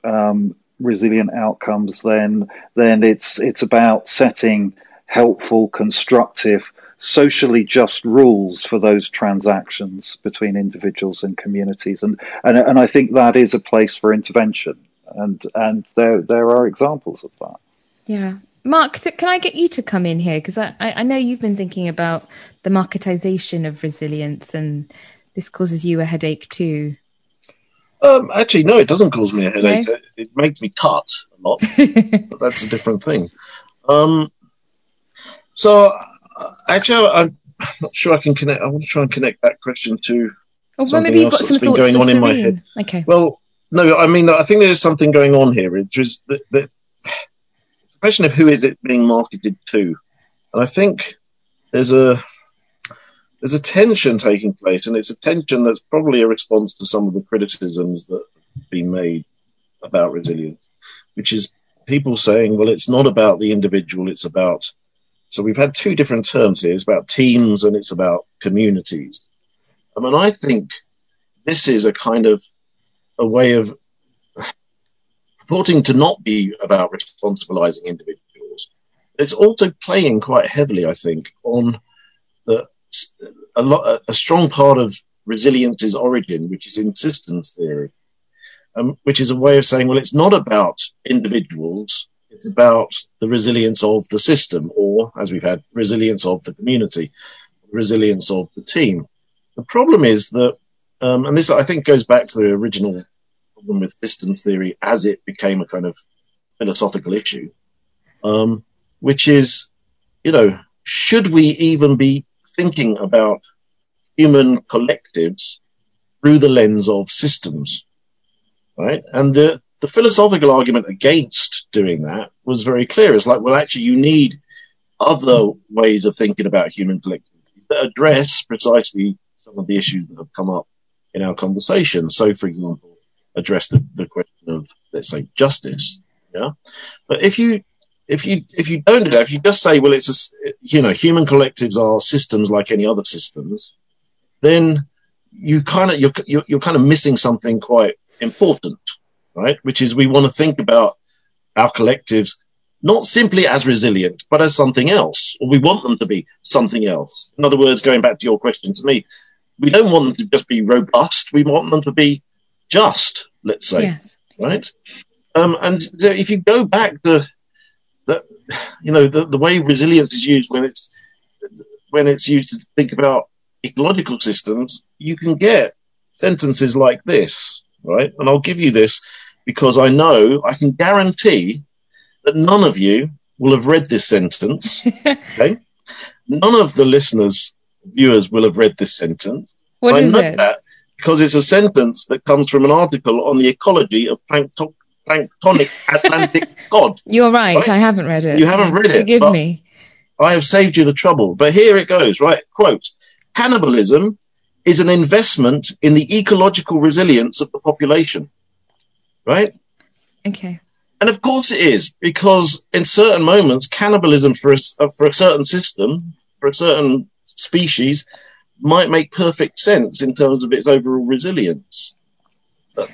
um, resilient outcomes, then then it's it's about setting helpful, constructive, socially just rules for those transactions between individuals and communities, and and and I think that is a place for intervention, and and there there are examples of that. Yeah, Mark, can I get you to come in here? Because I, I know you've been thinking about the marketization of resilience, and this causes you a headache too. Um, actually, no, it doesn't cause me a headache. No? It makes me tut a lot, but that's a different thing. Um, so, uh, actually, I'm not sure I can connect. I want to try and connect that question to oh, well, maybe you've got some thoughts going on Serene. in my head. Okay. Well, no, I mean, I think there is something going on here. It's just that, that question of who is it being marketed to, and I think there's a there's a tension taking place, and it's a tension that's probably a response to some of the criticisms that have been made about resilience, which is people saying, well, it's not about the individual, it's about. So we've had two different terms here. It's about teams and it's about communities. I mean, I think this is a kind of a way of purporting to not be about responsibilizing individuals. It's also playing quite heavily, I think, on that a a strong part of resilience's origin, which is in systems theory, um, which is a way of saying, well, it's not about individuals, it's about the resilience of the system, or as we've had, resilience of the community, resilience of the team. The problem is that, um, and this I think goes back to the original problem with systems theory as it became a kind of philosophical issue, um, which is, you know, should we even be thinking about human collectives through the lens of systems? Right. And the, the philosophical argument against doing that was very clear. It's like, well, actually, you need other ways of thinking about human collectives that address precisely some of the issues that have come up in our conversation. So, for example, address the, the question of, let's say, justice. Yeah. But if you if you if you don't do that, if you just say, well, it's a, you know, human collectives are systems like any other systems, then you kind of you're, you're, kind of missing something quite important, right? Which is we want to think about our collectives not simply as resilient, but as something else, or we want them to be something else. In other words, going back to your question to me, we don't want them to just be robust. We want them to be just, let's say, yes. right? Um, and so if you go back to the, you know, the, the way resilience is used when it's when it's used to think about ecological systems, you can get sentences like this, right? And I'll give you this because I know I can guarantee that none of you will have read this sentence. okay, none of the listeners, viewers, will have read this sentence. What I is know it? that because it's a sentence that comes from an article on the ecology of plankton, planktonic Atlantic cod. You're right, right, I haven't read it. You haven't read it. Forgive me. I have saved you the trouble. But here it goes, right? Quote Cannibalism is an investment in the ecological resilience of the population. Right? Okay. And of course it is, because in certain moments, cannibalism for a, uh, for a certain system, for a certain species, might make perfect sense in terms of its overall resilience. But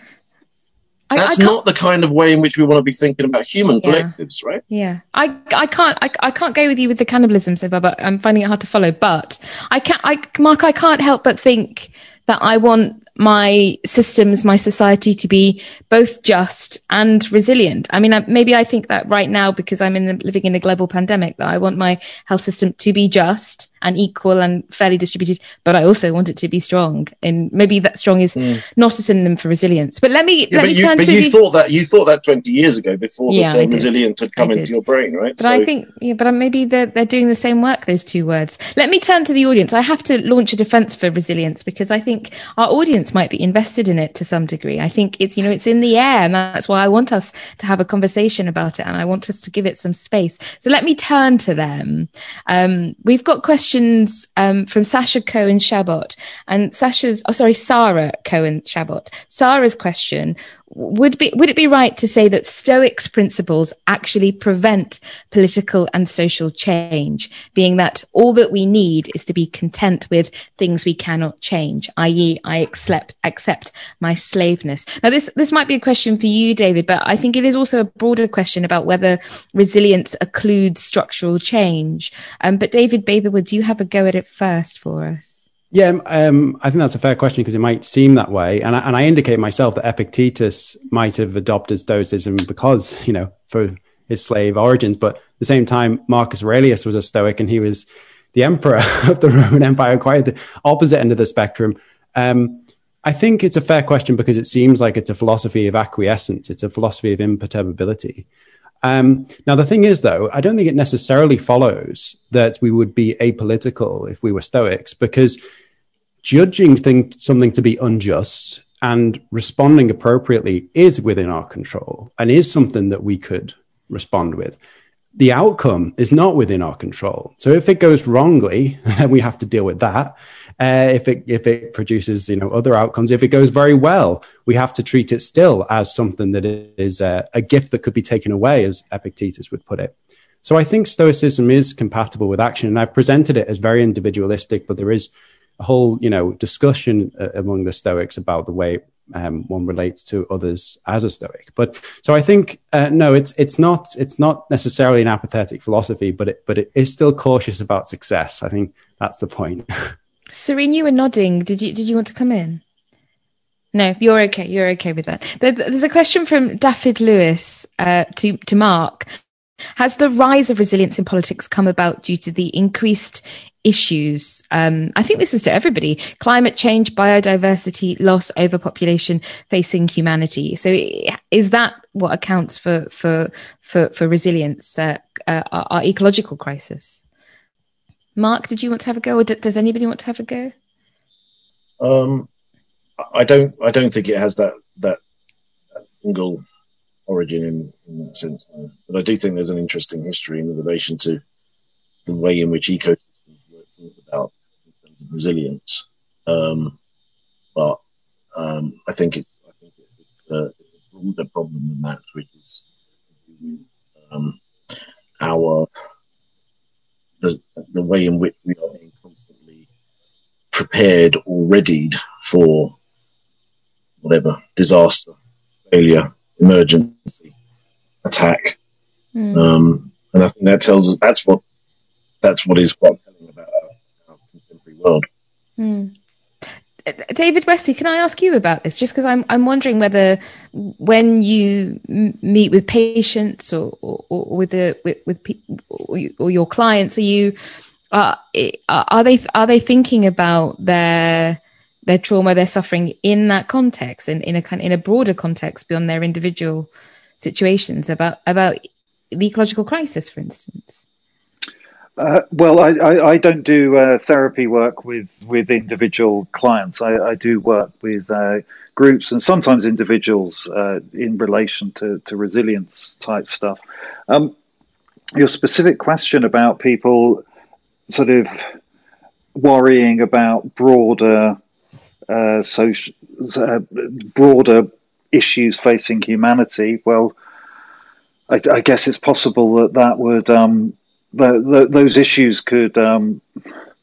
that's I, I not the kind of way in which we want to be thinking about human yeah. collectives, right? Yeah, I, I can't I, I can't go with you with the cannibalism so far, but I'm finding it hard to follow. But I can't, I Mark, I can't help but think that I want my systems, my society to be both just and resilient. I mean, maybe I think that right now because I'm in the, living in a global pandemic that I want my health system to be just and equal and fairly distributed, but I also want it to be strong. And maybe that strong is mm. not a synonym for resilience. But let me yeah, let me you, turn but to you the... thought that you thought that twenty years ago before yeah, the term resilient had come into your brain, right? But so... I think yeah, but maybe they're they're doing the same work. Those two words. Let me turn to the audience. I have to launch a defence for resilience because I think our audience might be invested in it to some degree. I think it's you know it's in the air, and that's why I want us to have a conversation about it, and I want us to give it some space. So let me turn to them. Um, we've got questions. Um, from Sasha Cohen Shabot. And Sasha's, oh, sorry, Sarah Cohen Shabot. Sarah's question would be would it be right to say that stoics principles actually prevent political and social change being that all that we need is to be content with things we cannot change i.e i accept accept my slaveness? Now this this might be a question for you david but i think it is also a broader question about whether resilience occludes structural change. Um, but david Bather Woods, do you have a go at it first for us yeah, um, I think that's a fair question because it might seem that way. And I, and I indicate myself that Epictetus might have adopted Stoicism because, you know, for his slave origins. But at the same time, Marcus Aurelius was a Stoic and he was the emperor of the Roman Empire, quite the opposite end of the spectrum. Um, I think it's a fair question because it seems like it's a philosophy of acquiescence. It's a philosophy of imperturbability. Um, now, the thing is, though, I don't think it necessarily follows that we would be apolitical if we were Stoics, because judging thing, something to be unjust and responding appropriately is within our control and is something that we could respond with. The outcome is not within our control. So if it goes wrongly, then we have to deal with that. Uh, if it if it produces you know other outcomes, if it goes very well, we have to treat it still as something that is a, a gift that could be taken away, as Epictetus would put it. So I think Stoicism is compatible with action, and I've presented it as very individualistic, but there is a whole you know discussion uh, among the Stoics about the way um, one relates to others as a Stoic. But so I think uh, no, it's it's not it's not necessarily an apathetic philosophy, but it but it is still cautious about success. I think that's the point. Serene, you were nodding. Did you did you want to come in? No, you're okay. You're okay with that. There's a question from David Lewis uh, to to Mark. Has the rise of resilience in politics come about due to the increased issues? Um, I think this is to everybody: climate change, biodiversity loss, overpopulation facing humanity. So, is that what accounts for for for, for resilience? Uh, uh, our, our, ecological crisis. Mark, did you want to have a go, or does anybody want to have a go? Um, I don't. I don't think it has that that, that single origin in, in that sense. But I do think there's an interesting history in relation to the way in which ecosystems work thought about in terms of resilience. Um, but um, I think it's, I think it's, uh, it's, a broader problem than that, which is um, our the the way in which we are being constantly prepared or readied for whatever disaster, failure, emergency, attack. Mm. Um, and I think that tells us that's what that's what is quite telling about our, our contemporary world. Mm. David Westley, can I ask you about this? Just because I'm I'm wondering whether when you m- meet with patients or, or, or with the with, with pe- or, your clients, are you uh, are they are they thinking about their their trauma, their suffering in that context and in a kind in a broader context beyond their individual situations about about the ecological crisis, for instance? Uh, well, I, I, I, don't do uh, therapy work with, with individual clients. I, I do work with uh, groups and sometimes individuals uh, in relation to, to resilience type stuff. Um, your specific question about people sort of worrying about broader uh, social, uh, broader issues facing humanity, well, I, I, guess it's possible that that would um, the, the, those issues could um,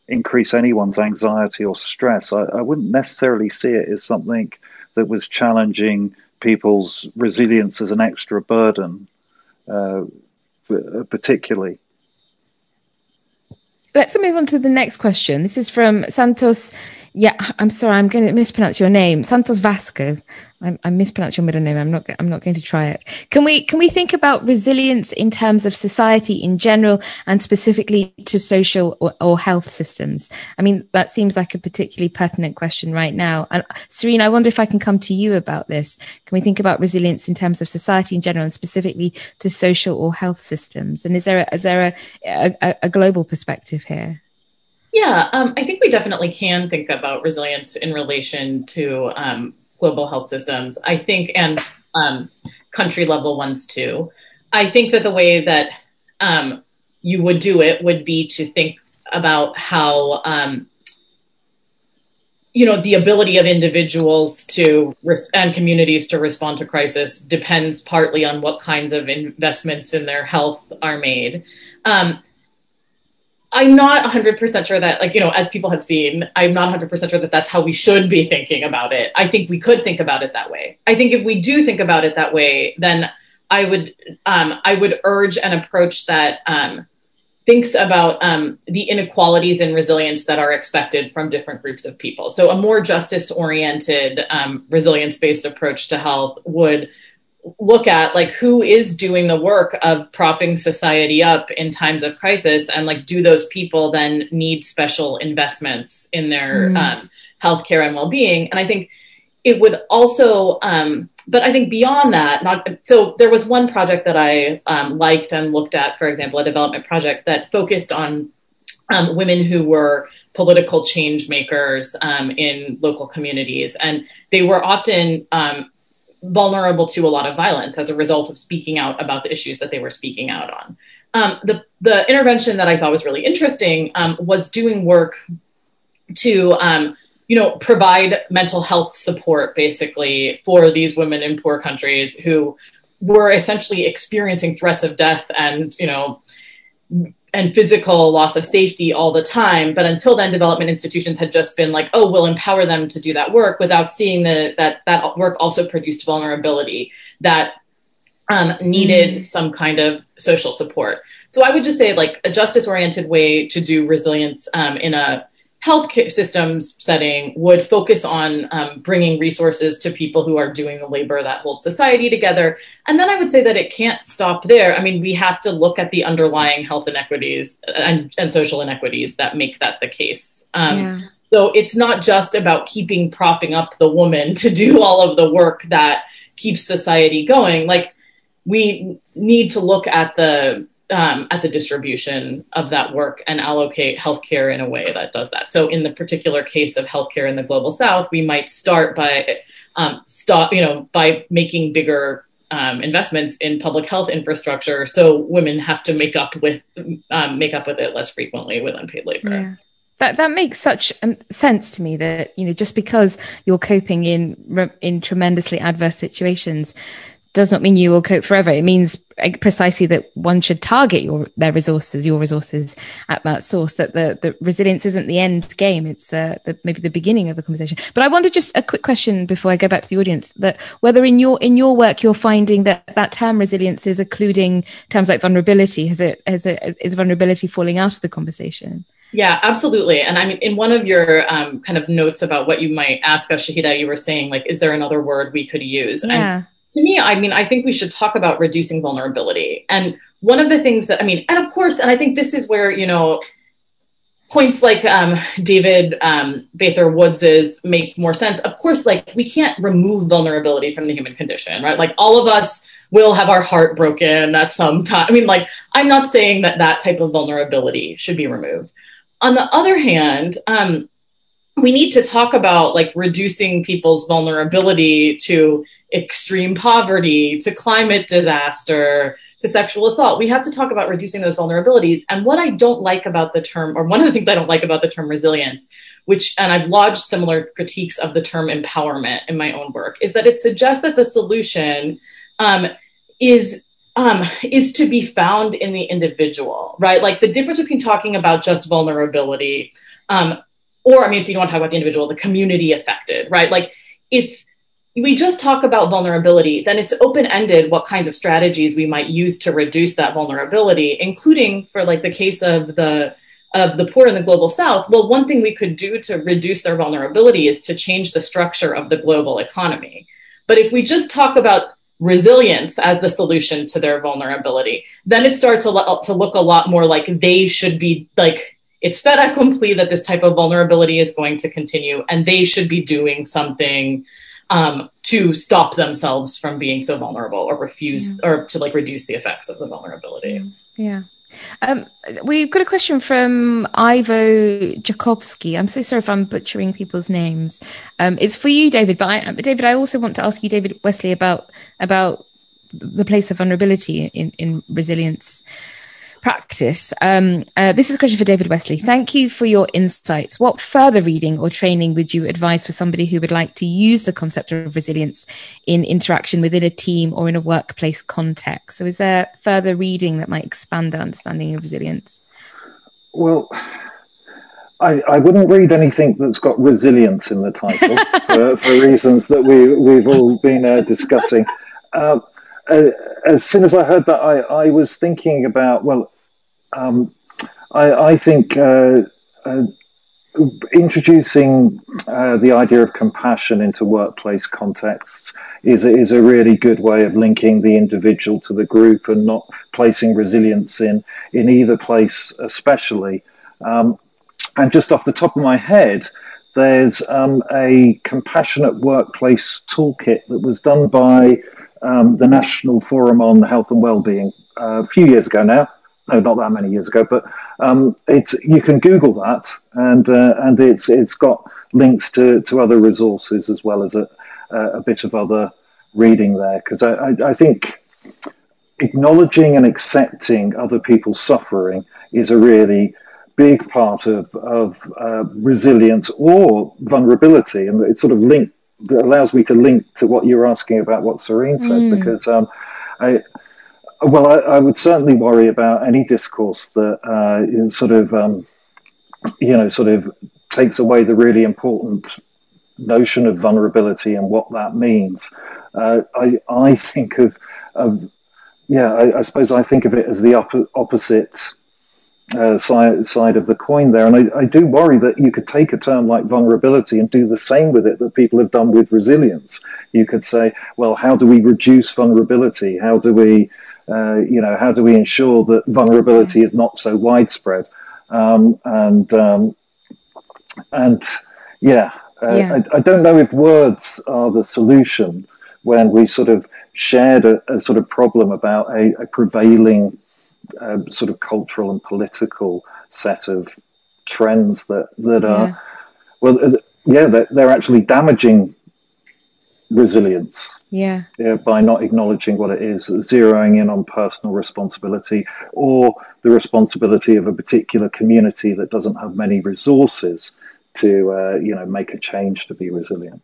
increase anyone's anxiety or stress. I, I, wouldn't necessarily see it as something that was challenging people's resilience as an extra burden, uh, particularly. Let's move on to the next question. This is from Santos yeah, I'm sorry, I'm going to mispronounce your name, Santos Vasco. I, I mispronounced your middle name. I'm not. I'm not going to try it. Can we? Can we think about resilience in terms of society in general, and specifically to social or, or health systems? I mean, that seems like a particularly pertinent question right now. And Serene, I wonder if I can come to you about this. Can we think about resilience in terms of society in general, and specifically to social or health systems? And is there a, is there a, a, a global perspective here? Yeah, um, I think we definitely can think about resilience in relation to um, global health systems. I think, and um, country level ones too. I think that the way that um, you would do it would be to think about how um, you know the ability of individuals to res- and communities to respond to crisis depends partly on what kinds of investments in their health are made um, I'm not 100% sure that, like, you know, as people have seen, I'm not 100% sure that that's how we should be thinking about it. I think we could think about it that way. I think if we do think about it that way, then I would, um, I would urge an approach that um, thinks about um, the inequalities and resilience that are expected from different groups of people. So a more justice oriented, um, resilience based approach to health would look at like who is doing the work of propping society up in times of crisis and like do those people then need special investments in their mm. um, healthcare and well-being and i think it would also um, but i think beyond that not so there was one project that i um, liked and looked at for example a development project that focused on um, women who were political change makers um, in local communities and they were often um, vulnerable to a lot of violence as a result of speaking out about the issues that they were speaking out on. Um, the the intervention that I thought was really interesting um, was doing work to um, you know provide mental health support basically for these women in poor countries who were essentially experiencing threats of death and you know and physical loss of safety all the time. But until then, development institutions had just been like, oh, we'll empower them to do that work without seeing the, that that work also produced vulnerability that um, needed mm. some kind of social support. So I would just say like a justice oriented way to do resilience um, in a health systems setting would focus on um, bringing resources to people who are doing the labor that holds society together. And then I would say that it can't stop there. I mean, we have to look at the underlying health inequities and, and social inequities that make that the case. Um, yeah. So it's not just about keeping propping up the woman to do all of the work that keeps society going. Like we need to look at the um, at the distribution of that work and allocate healthcare in a way that does that. So, in the particular case of healthcare in the global south, we might start by um, stop, you know, by making bigger um, investments in public health infrastructure, so women have to make up with um, make up with it less frequently with unpaid labor. Yeah. That that makes such sense to me that you know just because you're coping in in tremendously adverse situations does not mean you will cope forever. It means precisely that one should target your their resources, your resources at that source. That the, the resilience isn't the end game; it's uh, the, maybe the beginning of a conversation. But I wonder just a quick question before I go back to the audience: that whether in your in your work you're finding that that term resilience is including terms like vulnerability. Has it has it is vulnerability falling out of the conversation? Yeah, absolutely. And I mean, in one of your um, kind of notes about what you might ask us, Shahidha, you were saying like, is there another word we could use? Yeah. And to me, I mean, I think we should talk about reducing vulnerability. And one of the things that, I mean, and of course, and I think this is where, you know, points like um, David um, Bather Woods's make more sense. Of course, like we can't remove vulnerability from the human condition, right? Like all of us will have our heart broken at some time. I mean, like I'm not saying that that type of vulnerability should be removed. On the other hand, um, we need to talk about like reducing people's vulnerability to extreme poverty to climate disaster to sexual assault. We have to talk about reducing those vulnerabilities. And what I don't like about the term, or one of the things I don't like about the term resilience, which, and I've lodged similar critiques of the term empowerment in my own work, is that it suggests that the solution um, is um, is to be found in the individual, right? Like the difference between talking about just vulnerability, um, or I mean, if you don't want to talk about the individual, the community affected, right? Like if we just talk about vulnerability, then it's open ended what kinds of strategies we might use to reduce that vulnerability, including for like the case of the of the poor in the global south. Well, one thing we could do to reduce their vulnerability is to change the structure of the global economy. But if we just talk about resilience as the solution to their vulnerability, then it starts to look a lot more like they should be like it's fait accompli that this type of vulnerability is going to continue and they should be doing something um, to stop themselves from being so vulnerable or refuse yeah. or to like reduce the effects of the vulnerability. Yeah. Um, we've got a question from Ivo Jakobski. I'm so sorry if I'm butchering people's names. Um, it's for you, David. But I, David, I also want to ask you, David Westley, about about the place of vulnerability in, in resilience practice. Um, uh, this is a question for David Westley. Thank you for your insights. What further reading or training would you advise for somebody who would like to use the concept of resilience in interaction within a team or in a workplace context? So, is there further reading that might expand their understanding of resilience? Well, I, I, wouldn't read anything that's got resilience in the title for, for, reasons that we, we've all been uh, discussing. Uh, uh, as soon as I heard that, I, I was thinking about well, um, I, I, think uh, uh, introducing uh, the idea of compassion into workplace contexts is is a really good way of linking the individual to the group and not placing resilience in in either place, especially. Um, and just off the top of my head, there's um, a compassionate workplace toolkit that was done by um, the National Forum on Health and Wellbeing uh, a few years ago now. No, not that many years ago, but um, it's you can Google that, and uh, and it's it's got links to, to other resources as well as a a bit of other reading there because I, I, I think acknowledging and accepting other people's suffering is a really big part of, of uh, resilience or vulnerability, and it's sort of linked that allows me to link to what you're asking about what Serene said, mm. because um, I, well, I, I, would certainly worry about any discourse that uh, sort of, um, you know, sort of takes away the really important notion of vulnerability and what that means. Uh, I, I think of, of yeah, I, I, suppose I think of it as the op- opposite uh, side, side of the coin there. And I, I, do worry that you could take a term like vulnerability and do the same with it that people have done with resilience. You could say, well, how do we reduce vulnerability? How do we, uh, you know, how do we ensure that vulnerability is not so widespread? Um, and um, and yeah, uh, yeah. I, I, don't know if words are the solution when we sort of shared a, a sort of problem about a, a prevailing uh, sort of cultural and political set of trends that that yeah. are well, uh, yeah, they're, they're actually damaging resilience. Yeah. yeah. By not acknowledging what it is, zeroing in on personal responsibility or the responsibility of a particular community that doesn't have many resources to uh, you know make a change to be resilient.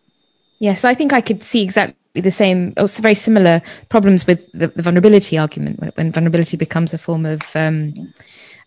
Yes, I think I could see exactly the same, also very similar problems with the, the vulnerability argument when, when, vulnerability becomes a form of um,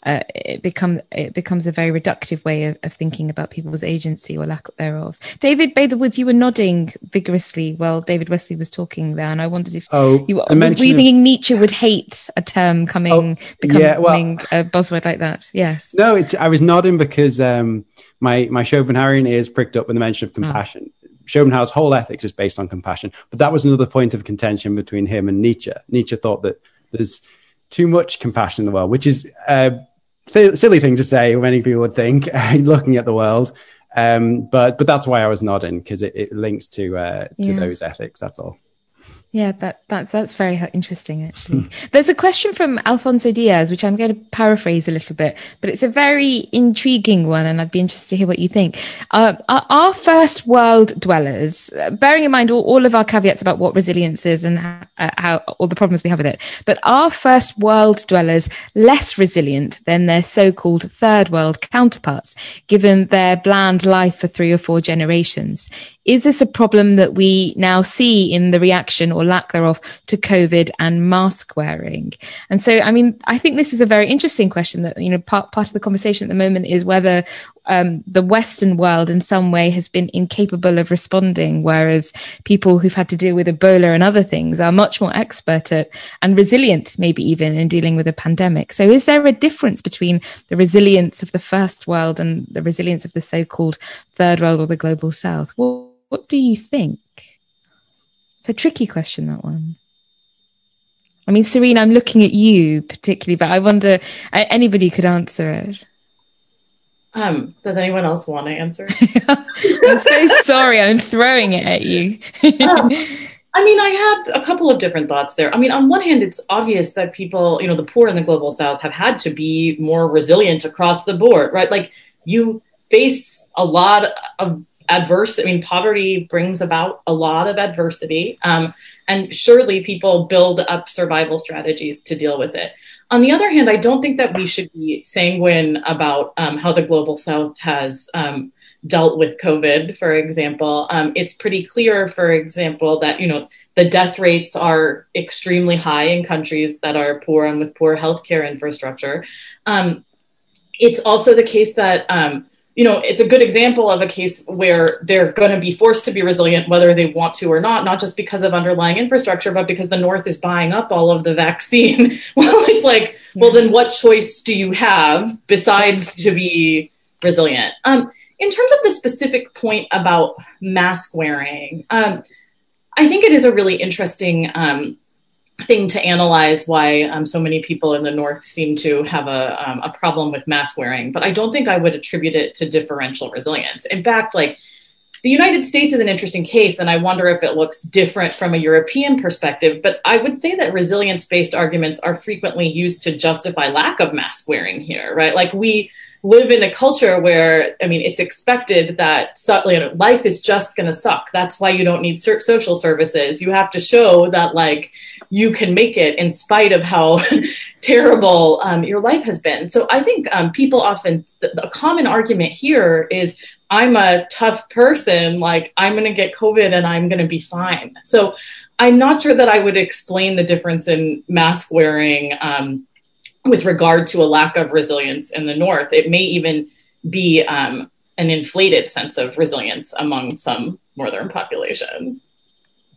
uh, it becomes it becomes a very reductive way of, of, thinking about people's agency or lack thereof. David Bather Woods, you were nodding vigorously while David Westley was talking there, and I wondered if oh, you were you thinking Nietzsche would hate a term coming oh, becoming yeah, well, a buzzword like that. Yes. No, it's I was nodding because um, my my Schopenhauerian ears pricked up with the mention of compassion. Oh. Schopenhauer's whole ethics is based on compassion, but that was another point of contention between him and Nietzsche. Nietzsche thought that there's too much compassion in the world, which is a th- silly thing to say. Many people would think, looking at the world. Um, but but that's why I was nodding because it, it, links to uh, to yeah. those ethics. That's all. Yeah, that, that's that's very interesting actually. There's a question from Alfonso Diaz, which I'm going to paraphrase a little bit, but it's a very intriguing one, and I'd be interested to hear what you think. Uh, are, first world dwellers, bearing in mind all, all, of our caveats about what resilience is and how, uh, how all the problems we have with it, but are first world dwellers less resilient than their so-called third world counterparts, given their bland life for three or four generations? Is this a problem that we now see in the reaction or lack thereof to COVID and mask wearing? And so, I mean, I think this is a very interesting question that, you know, part, part of the conversation at the moment is whether um, the Western world in some way has been incapable of responding, whereas people who've had to deal with Ebola and other things are much more expert at and resilient, maybe even in dealing with a pandemic. So, is there a difference between the resilience of the first world and the resilience of the so-called third world or the global south? What do you think? It's a tricky question, that one. I mean, Serena, I'm looking at you particularly, but I wonder anybody could answer it. Um, does anyone else want to answer? I'm so sorry. I'm throwing it at you. um, I mean, I had a couple of different thoughts there. I mean, on one hand, it's obvious that people, you know, the poor in the global south have had to be more resilient across the board, right? Like you face a lot of adverse. I mean, poverty brings about a lot of adversity. Um, and surely people build up survival strategies to deal with it. On the other hand, I don't think that we should be sanguine about um, how the global south has um, dealt with COVID, for example. Um, it's pretty clear, for example, that, you know, the death rates are extremely high in countries that are poor and with poor healthcare infrastructure. Um, it's also the case that um, you know, it's a good example of a case where they're going to be forced to be resilient, whether they want to or not, not just because of underlying infrastructure, but because the North is buying up all of the vaccine. well, it's like, well, then what choice do you have besides to be resilient? Um, in terms of the specific point about mask wearing, um, I think it is a really interesting um, thing to analyze why um, so many people in the north seem to have a, um, a problem with mask wearing but i don't think i would attribute it to differential resilience. In fact like the united states is an interesting case and i wonder if it looks different from a european perspective but i would say that resilience based arguments are frequently used to justify lack of mask wearing here right? Like we live in a culture where I mean it's expected that you know, life is just going to suck. That's why you don't need social services. You have to show that like you can make it in spite of how terrible um, your life has been. So I think um, people often the, common argument here is I'm a tough person. Like I'm going to get COVID and I'm going to be fine. So I'm not sure that I would explain the difference in mask wearing um, with regard to a lack of resilience in the North. It may even be um, an inflated sense of resilience among some Northern populations.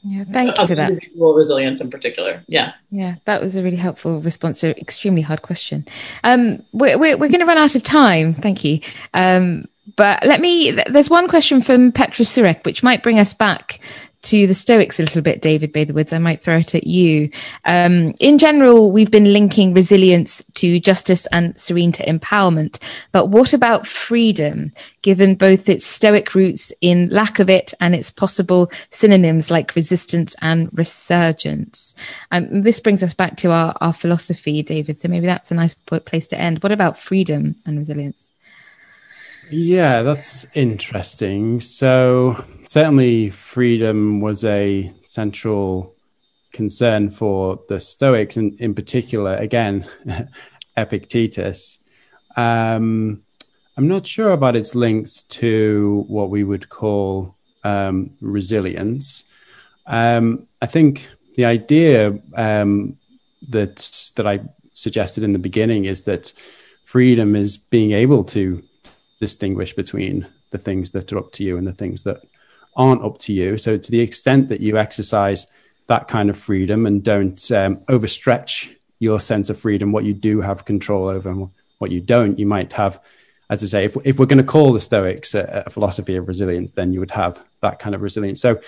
Yeah, thank you for that. Individual resilience in particular. Yeah. Yeah, that was a really helpful response to an extremely hard question. Um, we're, we're, we're going to run out of time. Thank you. Um, but let me, there's one question from Petra Surek, which might bring us back to the Stoics a little bit, David Bather Woods. I might throw it at you. Um, in general, we've been linking resilience to justice and serene to empowerment. But what about freedom, given both its Stoic roots in lack of it and its possible synonyms like resistance and resurgence? Um, this brings us back to our, our philosophy, David. So maybe that's a nice place to end. What about freedom and resilience? Yeah, that's interesting. So, certainly, freedom was a central concern for the Stoics, and in particular, again, Epictetus. Um, I'm not sure about its links to what we would call um, resilience. Um, I think the idea um, that that I suggested in the beginning is that freedom is being able to distinguish between the things that are up to you and the things that aren't up to you. So, to the extent that you exercise that kind of freedom and don't um, overstretch your sense of freedom, what you do have control over and what you don't, you might have, as I say, if, if we're going to call the Stoics a, a philosophy of resilience, then you would have that kind of resilience. So,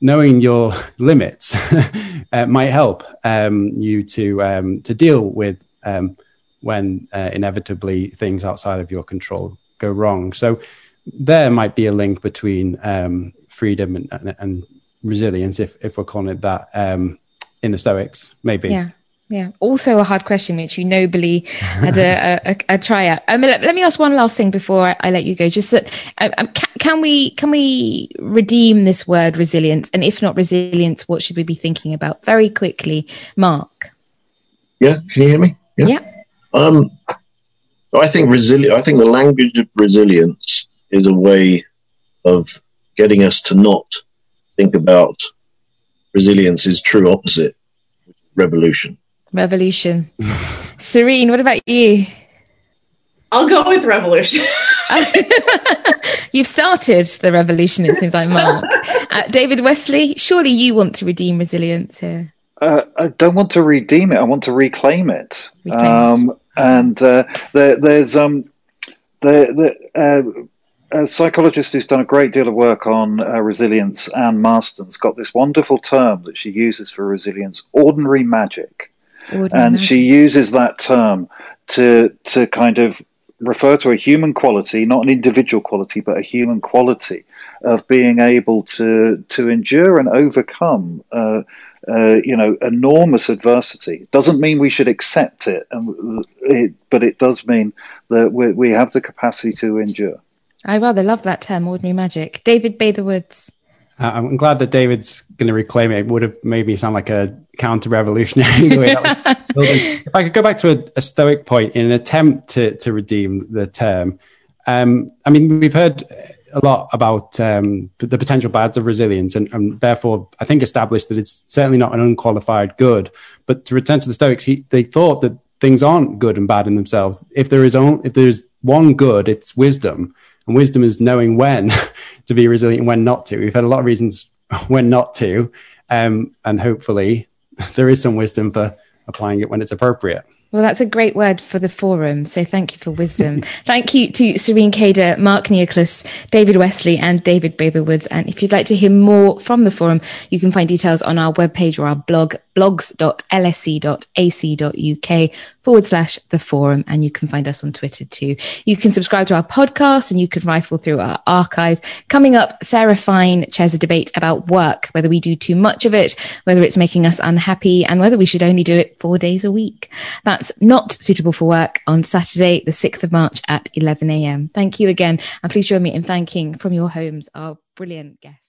knowing your limits uh, might help um, you to um, to deal with um, when uh, inevitably things outside of your control go wrong. So there might be a link between um, freedom and, and, and, resilience, if if we're calling it that, um, in the Stoics, maybe. Yeah. Yeah. Also a hard question, which you nobly had a, a, a, try at. Um, let, let, me ask one last thing before I, I let you go. Just that, um, um, can, can, we can we redeem this word resilience? And if not resilience, what should we be thinking about? Very quickly, Mark. Yeah. Can you hear me? Yeah. yeah. Um, I think resilient. I think the language of resilience is a way of getting us to not think about resilience's true opposite, revolution. Revolution. Serene, what about you? I'll go with revolution. You've started the revolution, it seems like, Mark. Uh, David Westley, surely you want to redeem resilience here. Uh, I don't want to redeem it. I want to reclaim it. Reclaim um, it. And uh, there, there's um, the, the uh, a psychologist who's done a great deal of work on uh, resilience, Ann Masten's got this wonderful term that she uses for resilience: ordinary magic. Ordinary and she uses that term to to kind of refer to a human quality, not an individual quality, but a human quality of being able to to endure and overcome uh, uh, you know, enormous adversity. Doesn't mean we should accept it, and it, but it does mean that we, we have the capacity to endure. I rather love that term, ordinary magic. David Bather Woods. Uh, I'm glad that David's going to reclaim it. It would have made me sound like a counter-revolutionary. if I could go back to a, a, Stoic point in an attempt to, to redeem the term, um, I mean, we've heard a lot about um, the potential bads of resilience, and, and, therefore I think established that it's certainly not an unqualified good. But to return to the Stoics, he, they thought that things aren't good and bad in themselves. If there is if there's one good, it's wisdom, and wisdom is knowing when to be resilient and when not to. We've had a lot of reasons when not to, um, and hopefully there is some wisdom for applying it when it's appropriate. Well, that's a great word for the forum. So thank you for wisdom. thank you to Serene Khader, Mark Neocleous, David Westley, and David Bather Woods. And if you'd like to hear more from the forum, you can find details on our webpage or our blog, blogs.lse.ac.uk forward slash the forum. And you can find us on Twitter too. You can subscribe to our podcast and you can rifle through our archive. Coming up, Sarah Fine chairs a debate about work, whether we do too much of it, whether it's making us unhappy, and whether we should only do it four days a week. That's not suitable for work on Saturday, the 6th of March at 11 a.m. Thank you again. And please join me in thanking from your homes our brilliant guests.